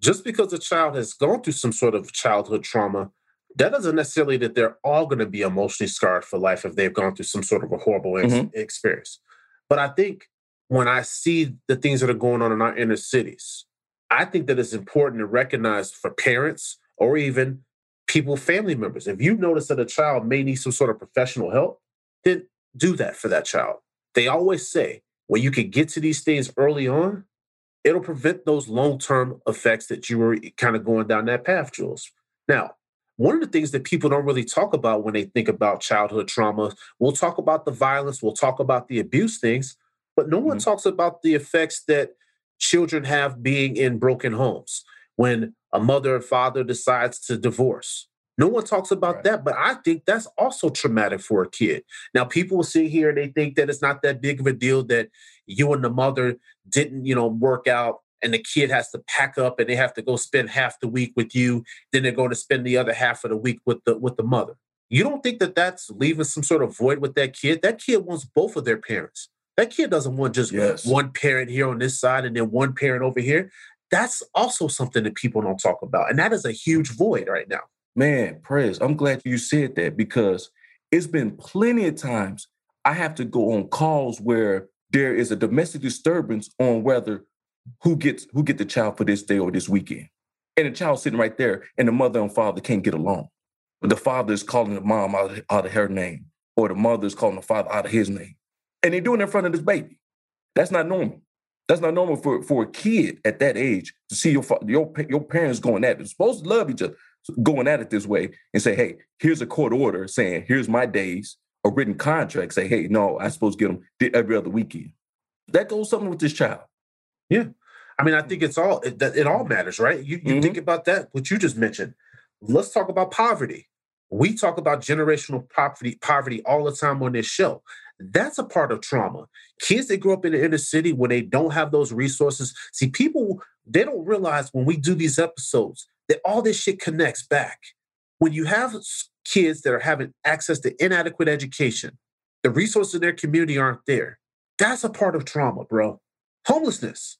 B: just because a child has gone through some sort of childhood trauma that doesn't necessarily that they're all going to be emotionally scarred for life if they've gone through some sort of a horrible mm-hmm. experience. But I think when I see the things that are going on in our inner cities, I think that it's important to recognize for parents or even people, family members. If you notice that a child may need some sort of professional help, then do that for that child. They always say when you can get to these things early on, it'll prevent those long term effects that you were kind of going down that path, Jules. Now, one of the things that people don't really talk about when they think about childhood trauma, we'll talk about the violence, we'll talk about the abuse things, but no one mm-hmm. talks about the effects that children have being in broken homes when a mother or father decides to divorce. No one talks about right. that, but I think that's also traumatic for a kid. Now, people will sit here and they think that it's not that big of a deal that you and the mother didn't, you know, work out and the kid has to pack up and they have to go spend half the week with you then they're going to spend the other half of the week with the with the mother you don't think that that's leaving some sort of void with that kid that kid wants both of their parents that kid doesn't want just yes. one parent here on this side and then one parent over here that's also something that people don't talk about and that is a huge void right now
A: man Prez i'm glad you said that because it's been plenty of times i have to go on calls where there is a domestic disturbance on whether who gets who get the child for this day or this weekend. And the child sitting right there, and the mother and father can't get along. The father is calling the mom out of, out of her name, or the mother is calling the father out of his name. And they're doing it in front of this baby. That's not normal. That's not normal for, for a kid at that age to see your your your parents going at it. They're supposed to love each other, going at it this way and say, "Hey, here's a court order saying here's my days." A written contract say, "Hey, no, I'm supposed to get them every other weekend." That goes something with this child.
B: Yeah. I mean, I think it's all it, it all matters, right? You, you mm-hmm. think about that, what you just mentioned. Let's talk about poverty. We talk about generational poverty, poverty all the time on this show. That's a part of trauma. Kids that grow up in the inner city when they don't have those resources. See, people they don't realize when we do these episodes that all this shit connects back. When you have kids that are having access to inadequate education, the resources in their community aren't there. That's a part of trauma, bro. Homelessness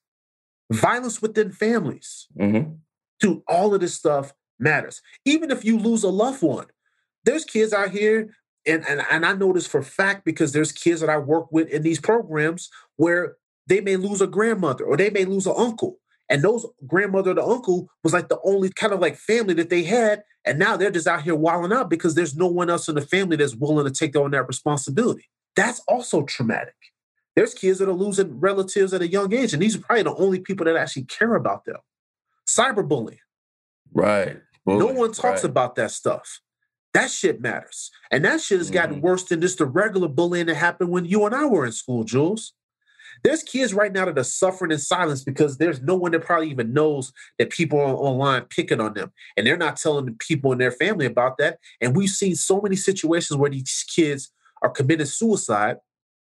B: violence within families. Mm-hmm. Dude, all of this stuff matters. Even if you lose a loved one, there's kids out here, and, and, and I know this for fact because there's kids that I work with in these programs where they may lose a grandmother or they may lose an uncle. And those grandmother or the uncle was like the only kind of like family that they had. And now they're just out here wilding out because there's no one else in the family that's willing to take on that responsibility. That's also traumatic. There's kids that are losing relatives at a young age, and these are probably the only people that actually care about them. Cyberbullying.
A: Right.
B: Bullying. No one talks right. about that stuff. That shit matters. And that shit has mm-hmm. gotten worse than just the regular bullying that happened when you and I were in school, Jules. There's kids right now that are suffering in silence because there's no one that probably even knows that people are online picking on them. And they're not telling the people in their family about that. And we've seen so many situations where these kids are committing suicide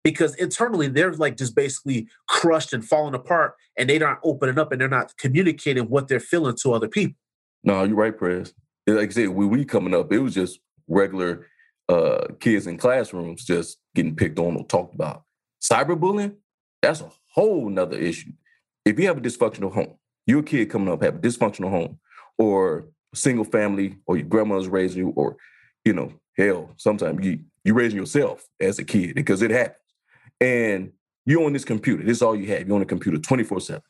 B: because internally they're like just basically crushed and falling apart and they're not opening up and they're not communicating what they're feeling to other people.
A: No, you're right, Prez. Like I said, when we coming up, it was just regular uh, kids in classrooms just getting picked on or talked about. Cyberbullying, that's a whole nother issue. If you have a dysfunctional home, you're kid coming up, have a dysfunctional home, or single family, or your grandmother's raising you, or you know, hell, sometimes you you raising yourself as a kid because it happens and you're on this computer. This is all you have. You're on a computer 24 7.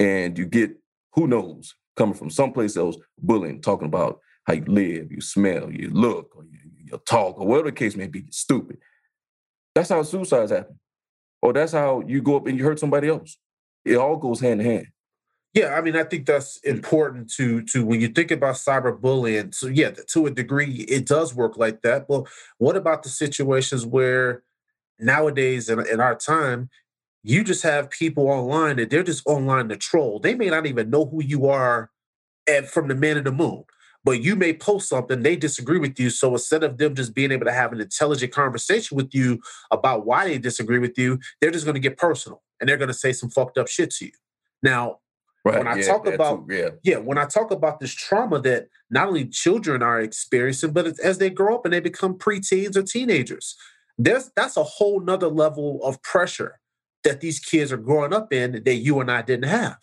A: And you get who knows coming from someplace else bullying, talking about how you live, you smell, you look, or you, you talk, or whatever the case may be. Stupid. That's how suicides happen. Or that's how you go up and you hurt somebody else. It all goes hand in hand.
B: Yeah, I mean, I think that's hmm. important to to when you think about cyberbullying. So yeah, to a degree, it does work like that. But what about the situations where nowadays in, in our time, you just have people online that they're just online to troll. They may not even know who you are and from the man in the moon. But you may post something, they disagree with you. So instead of them just being able to have an intelligent conversation with you about why they disagree with you, they're just going to get personal and they're going to say some fucked up shit to you. Now,
A: Right.
B: when I
A: yeah,
B: talk about
A: too, yeah.
B: yeah, when I talk about this trauma that not only children are experiencing, but as they grow up and they become preteens or teenagers, there's that's a whole nother level of pressure that these kids are growing up in that you and I didn't have.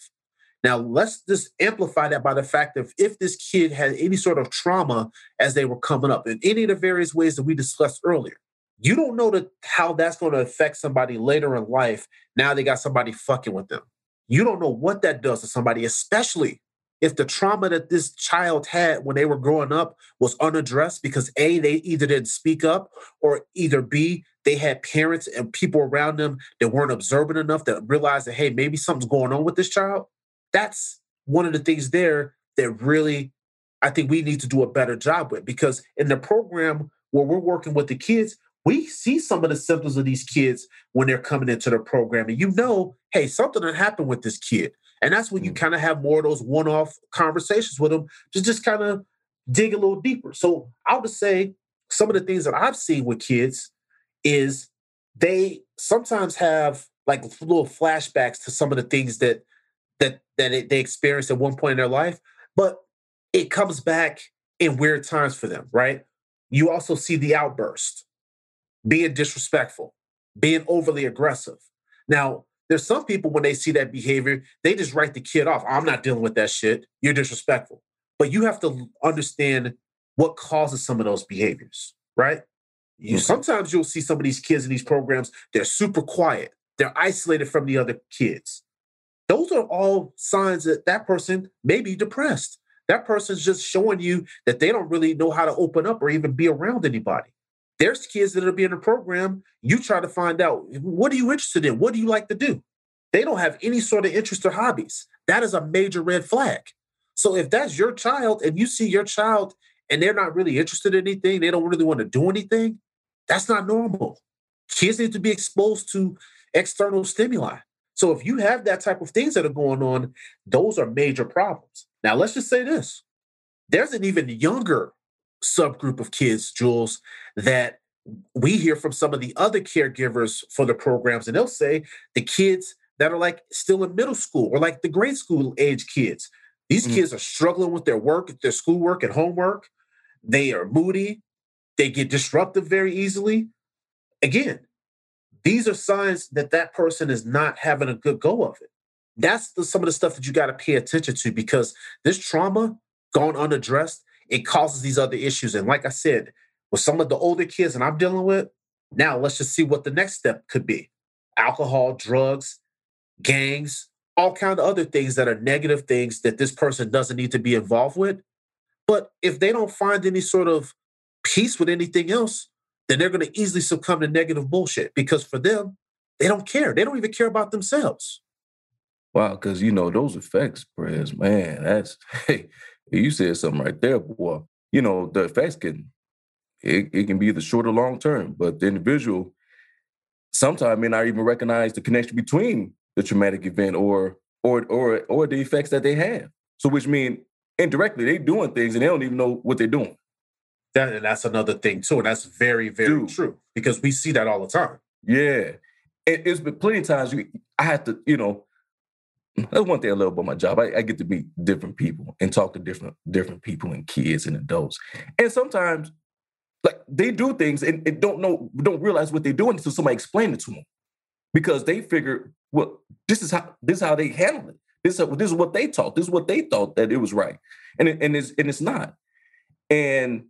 B: Now, let's just amplify that by the fact that if this kid had any sort of trauma as they were coming up in any of the various ways that we discussed earlier, you don't know how that's going to affect somebody later in life. Now they got somebody fucking with them. You don't know what that does to somebody, especially if the trauma that this child had when they were growing up was unaddressed because A, they either didn't speak up or either B, they had parents and people around them that weren't observant enough that realized that, hey, maybe something's going on with this child. That's one of the things there that really I think we need to do a better job with because in the program where we're working with the kids, we see some of the symptoms of these kids when they're coming into the program. And you know, hey, something happened with this kid. And that's when you
A: Mm.
B: kind of have more of those one off conversations with them to just kind of dig a little deeper. So I would say some of the things that I've seen with kids is they sometimes have like little flashbacks to some of the things that that that it- they experienced at one point in their life, but it comes back in weird times for them, right? You also see the outburst, being disrespectful, being overly aggressive. Now, there's some people when they see that behavior, they just write the kid off. I'm not dealing with that shit. You're disrespectful. But you have to understand what causes some of those behaviors, right? You
A: Mhm.
B: sometimes you'll see some of these kids in these programs, they're super quiet. They're isolated from the other kids. Those are all signs that that person may be depressed. That person's just showing you that they don't really know how to open up or even be around anybody. There's kids that are being in a program. You try to find out what are you interested in? What do you like to do? They don't have any sort of interest or hobbies. That is a major red flag. So if that's your child and you see your child and they're not really interested in anything, they don't really want to do anything, that's not normal. Kids need to be exposed to external stimuli. So if you have that type of things that are going on, those are major problems. Now let's just say this. There's an even younger subgroup of kids, Jules, that we hear from some of the other caregivers for the programs, and they'll say the kids that are like still in middle school or like the grade school age kids. These
A: Mhm.
B: kids are struggling with their work, their schoolwork, and homework. They are moody. They get disruptive very easily. Again, these are signs that that person is not having a good go of it. That's the, some of the stuff that you got to pay attention to because this trauma gone unaddressed, it causes these other issues. And like I said, with some of the older kids that I'm dealing with, now let's just see what the next step could be. Alcohol, drugs, gangs, all kind of other things that are negative things that this person doesn't need to be involved with. But if they don't find any sort of peace with anything else, then they're going to easily succumb to negative bullshit because for them, they don't care. They don't even care about themselves.
A: Wow, because you know those effects, Prez, man, that's hey, you said something right there, boy. You know the effects can it, it can be the short or long term, but the individual sometimes may not even recognize the connection between the traumatic event or or or or the effects that they have. So which mean indirectly they doing things and they don't even know what they're doing.
B: That, and that's another thing too. And that's very, very
A: Dude.
B: true because we see that all the time.
A: Yeah. It, it's been plenty of times you I have to, you know, that's one thing I love about my job. I, I get to meet different people and talk to different different people and kids and adults. And sometimes like they do things and, and don't know, don't realize what they're doing until somebody explain it to them. Because they figure, well, this is how this is how they handle it. This is, this is what they taught. This is what they thought that it was right. And it, and it's and it's not. And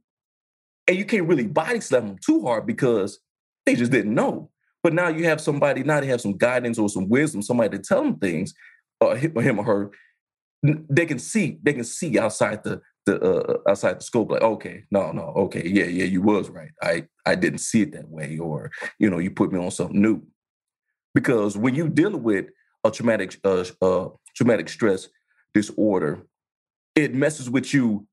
A: and you can't really body slam them too hard because they just didn't know. But now you have somebody, now they have some guidance or some wisdom, somebody to tell them things, or him or, her. They can see, they can see outside the the uh, outside the scope. Like, okay, no, no, okay, yeah, yeah, you was right. I I didn't see it that way, or you know, you put me on something new. Because when you dealing with a traumatic uh, uh, traumatic stress disorder, it messes with you.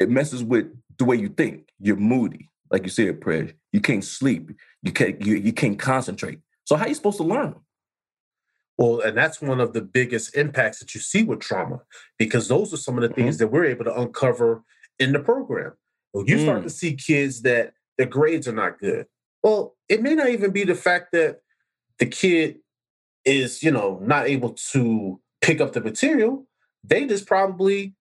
A: It messes with the way you think. You're moody, like you said, Prez. You can't sleep. You can't. You, you can't concentrate. So how are you supposed to learn?
B: Well, and that's one of the biggest impacts that you see with trauma, because those are some of the
A: Mm-hmm.
B: things that we're able to uncover in the program. When you start
A: Mm.
B: to see kids that their grades are not good, well, it may not even be the fact that the kid is, you know, not able to pick up the material. They just probably,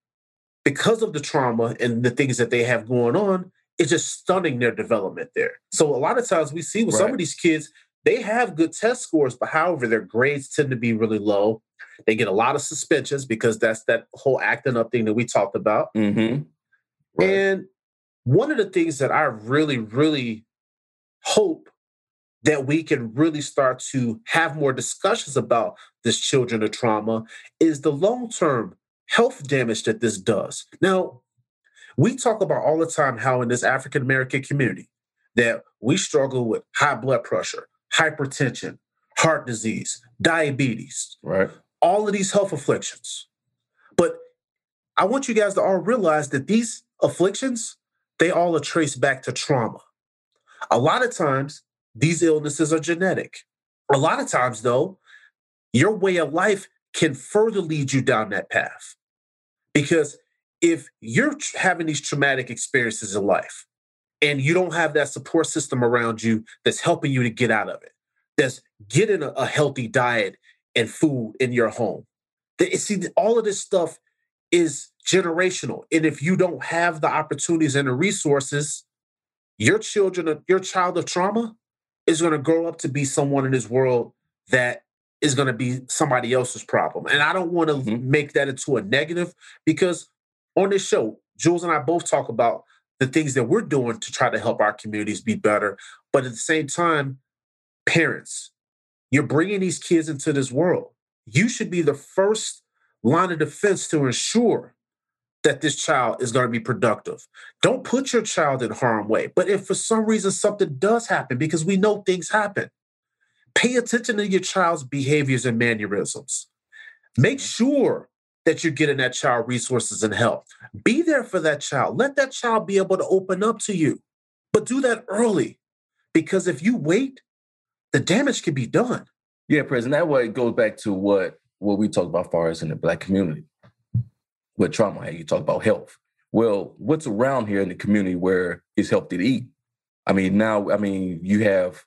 B: because of the trauma and the things that they have going on, it's just stunning their development there. So a lot of times we see with some of these kids, they have good test scores, but however, their grades tend to be really low. They get a lot of suspensions because that's that whole acting up thing that we talked about.
A: Mm-hmm.
B: And one of the things that I really, really hope that we can really start to have more discussions about this children of trauma is the long term health damage that this does. Now, we talk about all the time how in this African American community that we struggle with high blood pressure, hypertension, heart disease, diabetes,
A: right.
B: all of these health afflictions. But I want you guys to all realize that these afflictions, they all are traced back to trauma. A lot of times, these illnesses are genetic. A lot of times, though, your way of life can further lead you down that path. Because if you're having these traumatic experiences in life and you don't have that support system around you that's helping you to get out of it, that's getting a, a healthy diet and food in your home, see, all of this stuff is generational. And if you don't have the opportunities and the resources, your children, your child of trauma is going to grow up to be someone in this world that is going to be somebody else's problem. And I don't want to
A: Mhm.
B: make that into a negative because on this show, Jules and I both talk about the things that we're doing to try to help our communities be better. But at the same time, parents, you're bringing these kids into this world. You should be the first line of defense to ensure that this child is going to be productive. Don't put your child in harm way. But if for some reason something does happen, because we know things happen, pay attention to your child's behaviors and mannerisms. Make sure that you're getting that child resources and help. Be there for that child. Let that child be able to open up to you. But do that early. Because if you wait, the damage can be done.
A: Yeah, President. That way it goes back to what what we talked about far as in the black community with trauma. You talk about health. Well, what's around here in the community where it's healthy to eat? I mean, now, I mean, you have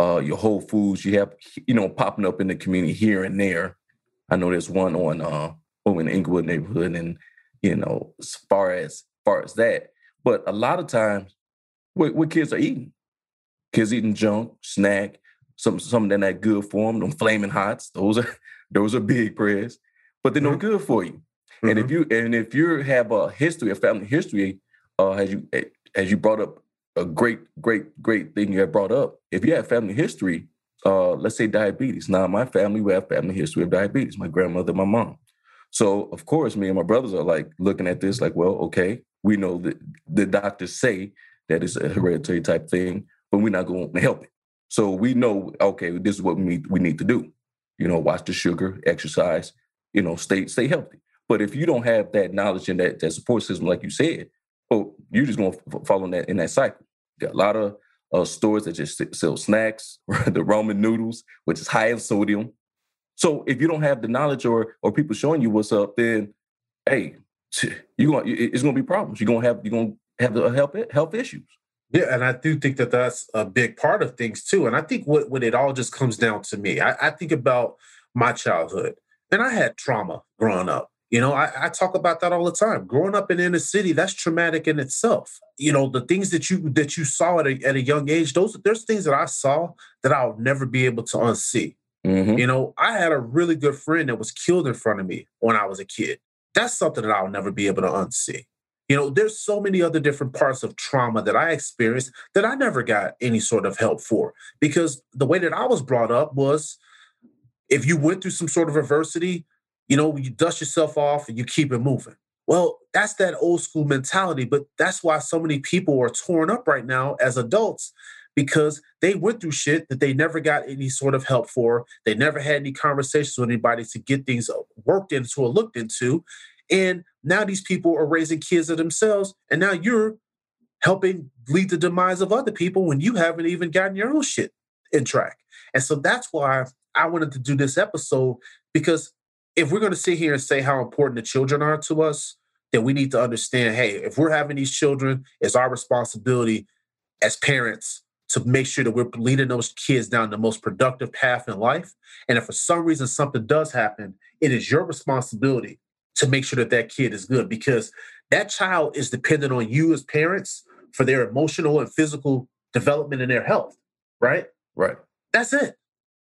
A: uh your Whole Foods, you have you know popping up in the community here and there. I know there's one on uh over in the Englewood neighborhood, and you know, as far as far as that. But a lot of times, what, what kids are eating, kids eating junk, snack, some something that not good for them. Them flaming hots, those are those are big prayers, but they're no good for you. And if you and if you have a history, a family history, uh, as you as you brought up a great, great, great thing you have brought up. If you have family history, uh, let's say diabetes. Now, my family we have family history of diabetes. My grandmother, my mom. So of course, me and my brothers are like looking at this, like, well, okay, we know that the doctors say that it's a hereditary type thing, but we're not going to help it. So we know, okay, this is what we need, we need to do. You know, watch the sugar, exercise, you know, stay stay healthy. But if you don't have that knowledge and that, that support system, like you said, oh, you're just going to follow in that in that cycle. Got a lot of uh, stores that just sell snacks, the Ramen noodles, which is high in sodium. So if you don't have the knowledge or or people showing you what's up, then hey, you it's going to be problems. You're going to have you're to have the health health issues.
B: Yeah, and I do think that that's a big part of things too. And I think what when it all just comes down to me, I, I think about my childhood, and I had trauma growing up. You know, I, I, talk about that all the time. Growing up in inner city, that's traumatic in itself. You know, the things that you that you saw at a, at a young age, those there's things that I saw that I'll never be able to unsee.
A: Mm-hmm.
B: You know, I had a really good friend that was killed in front of me when I was a kid. That's something that I'll never be able to unsee. You know, there's so many other different parts of trauma that I experienced that I never got any sort of help for because the way that I was brought up was if you went through some sort of adversity, you know, you dust yourself off and you keep it moving. Well, that's that old school mentality, but that's why so many people are torn up right now as adults because they went through shit that they never got any sort of help for. They never had any conversations with anybody to get things uh, worked into or looked into. And now these people are raising kids of themselves, and now you're helping lead the demise of other people when you haven't even gotten your own shit in track. And so that's why I wanted to do this episode because if we're going to sit here and say how important the children are to us, then we need to understand hey, if we're having these children, it's our responsibility as parents to make sure that we're leading those kids down the most productive path in life. And if for some reason something does happen, it is your responsibility to make sure that that kid is good because that child is dependent on you as parents for their emotional and physical development and their health, right?
A: Right.
B: That's it.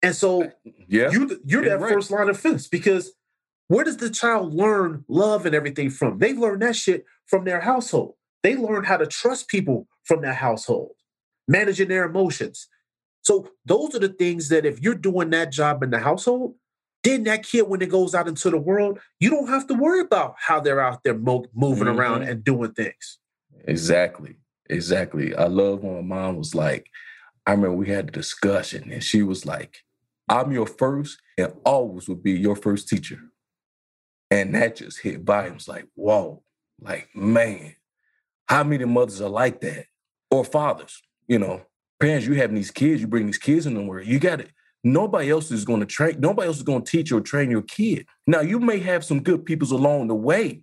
B: And so
A: Yeah.
B: you you're
A: Yeah,
B: that
A: right.
B: first line of defense because where does the child learn love and everything from? They learn that shit from their household. They learn how to trust people from their household, managing their emotions. So those are the things that if you're doing that job in the household, then that kid when it goes out into the world, you don't have to worry about how they're out there mo- moving around
A: Mhm.
B: and doing things.
A: Exactly. Exactly. I love when my mom was like, I remember we had a discussion and she was like, I'm your first and always will be your first teacher. And that just hit volumes like, whoa, like, man, how many mothers are like that? Or fathers, you know, parents, you having these kids, you bring these kids in the world, you got it. Nobody else is going to train, nobody else is going to teach or train your kid. Now, you may have some good peoples along the way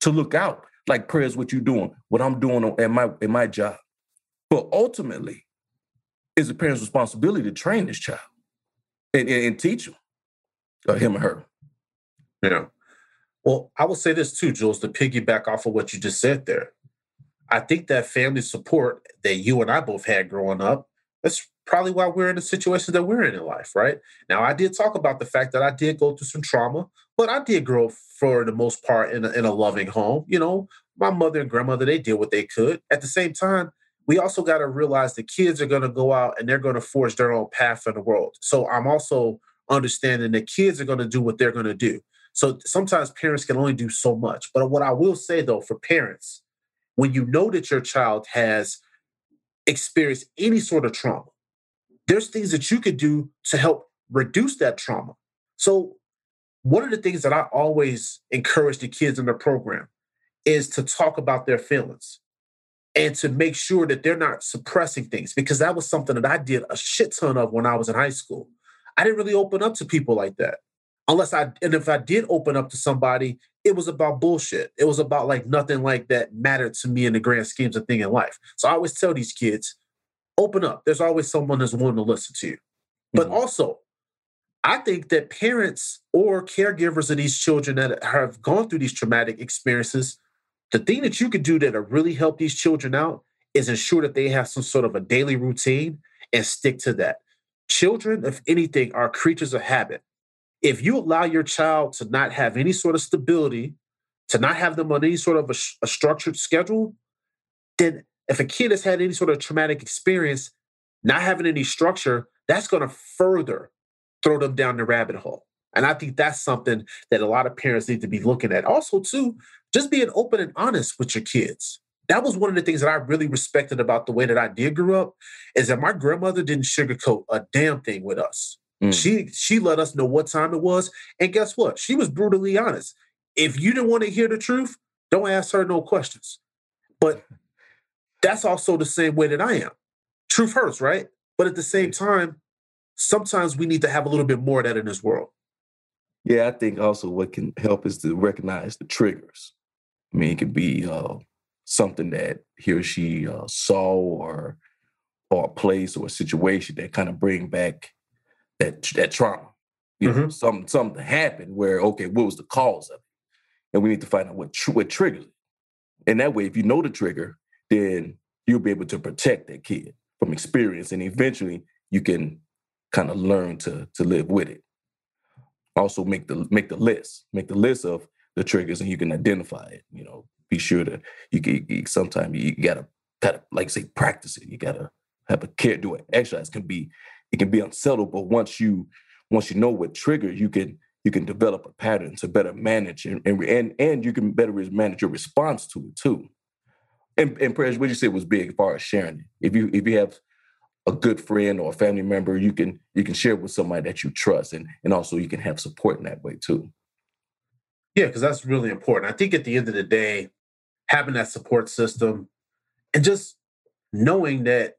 A: to look out, like Prez, what you're doing, what I'm doing at my in my job. But ultimately, it's a parent's responsibility to train this child and, and, and teach him, or him or her.
B: Yeah. Well, I will say this too, Jules, to piggyback off of what you just said there. I think that family support that you and I both had growing up, that's probably why we're in the situation that we're in in life, right? Now, I did talk about the fact that I did go through some trauma, but I did grow for the most part in a, in a loving home. You know, my mother and grandmother, they did what they could. At the same time, we also got to realize the kids are going to go out and they're going to forge their own path in the world. So I'm also understanding that kids are going to do what they're going to do. So sometimes parents can only do so much. But what I will say though, for parents, when you know that your child has experienced any sort of trauma, there's things that you could do to help reduce that trauma. So one of the things that I always encourage the kids in the program is to talk about their feelings and to make sure that they're not suppressing things because that was something that I did a shit ton of when I was in high school. I didn't really open up to people like that. Unless I, and if I did open up to somebody, it was about bullshit. It was about like nothing like that mattered to me in the grand schemes of thing in life. So I always tell these kids, open up. There's always someone that's willing to listen to you. But
A: Mhm.
B: also, I think that parents or caregivers of these children that have gone through these traumatic experiences, the thing that you could do that will really help these children out is ensure that they have some sort of a daily routine and stick to that. Children, if anything, are creatures of habit. If you allow your child to not have any sort of stability, to not have them on any sort of a, a structured schedule, then if a kid has had any sort of traumatic experience, not having any structure, that's going to further throw them down the rabbit hole. And I think that's something that a lot of parents need to be looking at. Also, too, just being open and honest with your kids. That was one of the things that I really respected about the way that I did grow up, is that my grandmother didn't sugarcoat a damn thing with us.
A: Mm.
B: She she let us know what time it was, and guess what? She was brutally honest. If you didn't want to hear the truth, don't ask her no questions. But that's also the same way that I am. Truth hurts, right? But at the same time, sometimes we need to have a little bit more of that in this world.
A: Yeah, I think also what can help is to recognize the triggers. I mean, it could be uh, something that he or she uh, saw or or a place or a situation that kind of bring back that that trauma. You know, mm-hmm. something something happened where okay, what was the cause of it, and we need to find out what tr- what triggers it. And that way, if you know the trigger, then you'll be able to protect that kid from experience, and eventually you can kind of learn to to live with it also make the make the list make the list of the triggers and you can identify it you know be sure to you can you, sometimes you gotta gotta like say practice it you gotta have a care do it exercise can be it can be unsettled but once you once you know what trigger you can you can develop a pattern to better manage and and and, and you can better manage your response to it too. And and Prez what you said was big as far as sharing it. If you if you have a good friend or a family member you can you can share with somebody that you trust and and also you can have support in that way too.
B: Yeah, because that's really important. I think at the end of the day, having that support system and just knowing that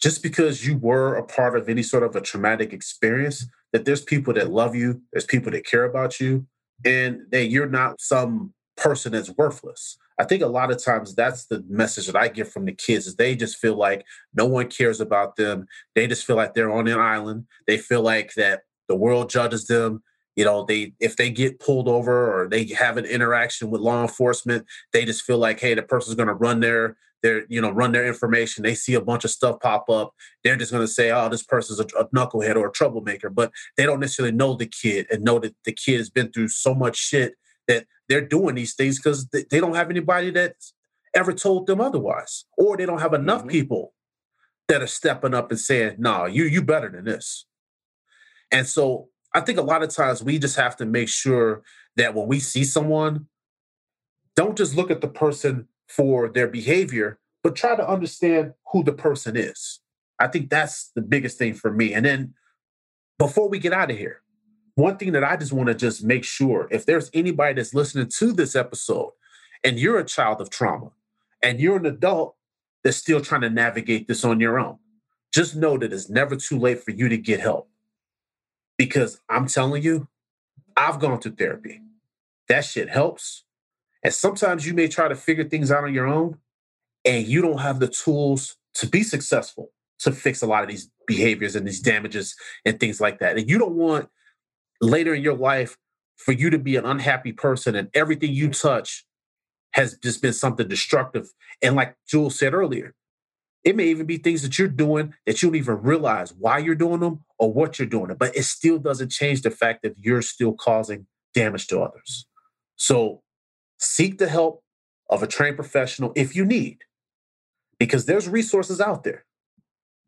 B: just because you were a part of any sort of a traumatic experience that there's people that love you, there's people that care about you, and that you're not some person that's worthless. I think a lot of times that's the message that I get from the kids is they just feel like no one cares about them. They just feel like they're on an island. They feel like that the world judges them. You know, they if they get pulled over or they have an interaction with law enforcement, they just feel like, hey, the person's gonna run their their, you know, run their information. They see a bunch of stuff pop up. They're just gonna say, oh, this person's a, a knucklehead or a troublemaker. But they don't necessarily know the kid and know that the kid has been through so much shit that they're doing these things because they don't have anybody that's ever told them otherwise, or they don't have enough mm-hmm. people that are stepping up and saying, "No, nah, you you better than this." And so I think a lot of times we just have to make sure that when we see someone, don't just look at the person for their behavior, but try to understand who the person is. I think that's the biggest thing for me. And then before we get out of here, one thing that I just want to just make sure if there's anybody that's listening to this episode and you're a child of trauma and you're an adult that's still trying to navigate this on your own, just know that it's never too late for you to get help. Because I'm telling you, I've gone through therapy. That shit helps. And sometimes you may try to figure things out on your own and you don't have the tools to be successful to fix a lot of these behaviors and these damages and things like that. And you don't want later in your life for you to be an unhappy person and everything you touch has just been something destructive. And like Jules said earlier, it may even be things that you're doing that you don't even realize why you're doing them or what you're doing but it still doesn't change the fact that you're still causing damage to others. So seek the help of a trained professional if you need, because there's resources out there.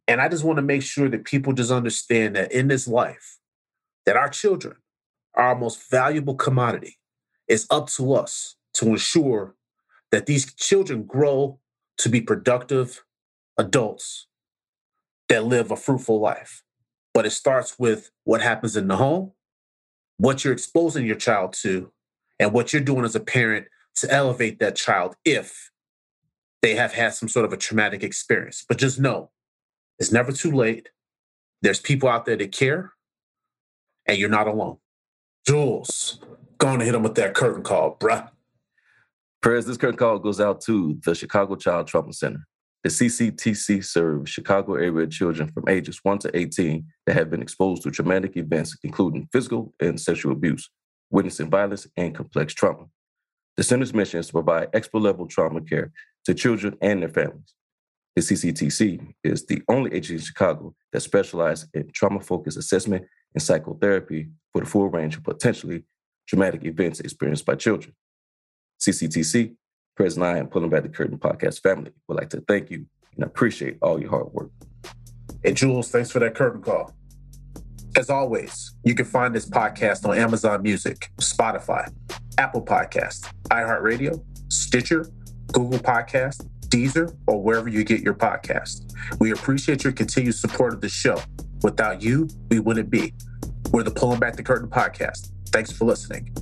B: And I just want to make sure that people just understand that in this life, that our children are our most valuable commodity. It's up to us to ensure that these children grow to be productive adults that live a fruitful life. But it starts with what happens in the home, what you're exposing your child to, and what you're doing as a parent to elevate that child if they have had some sort of a traumatic experience. But just know it's never too late. There's people out there that care, and you're not alone. Jules, going to hit him with that curtain call, bruh.
A: Prez, this curtain call goes out to the Chicago Child Trauma Center. The CCTC serves Chicago area children from ages 1 to 18 that have been exposed to traumatic events, including physical and sexual abuse, witnessing violence, and complex trauma. The center's mission is to provide expert level trauma care to children and their families. The CCTC is the only agency in Chicago that specializes in trauma focused assessment and psychotherapy for the full range of potentially traumatic events experienced by children. CCTC, Prez and I and Pulling Back the Curtain podcast family would like to thank you and appreciate all your hard work.
B: Hey, Jules, thanks for that curtain call. As always, you can find this podcast on Amazon Music, Spotify, Apple Podcast, iHeartRadio, Stitcher, Google Podcast, Deezer, or wherever you get your podcast. We appreciate your continued support of the show. Without you, we wouldn't be. We're the Pulling Back the Curtain podcast. Thanks for listening.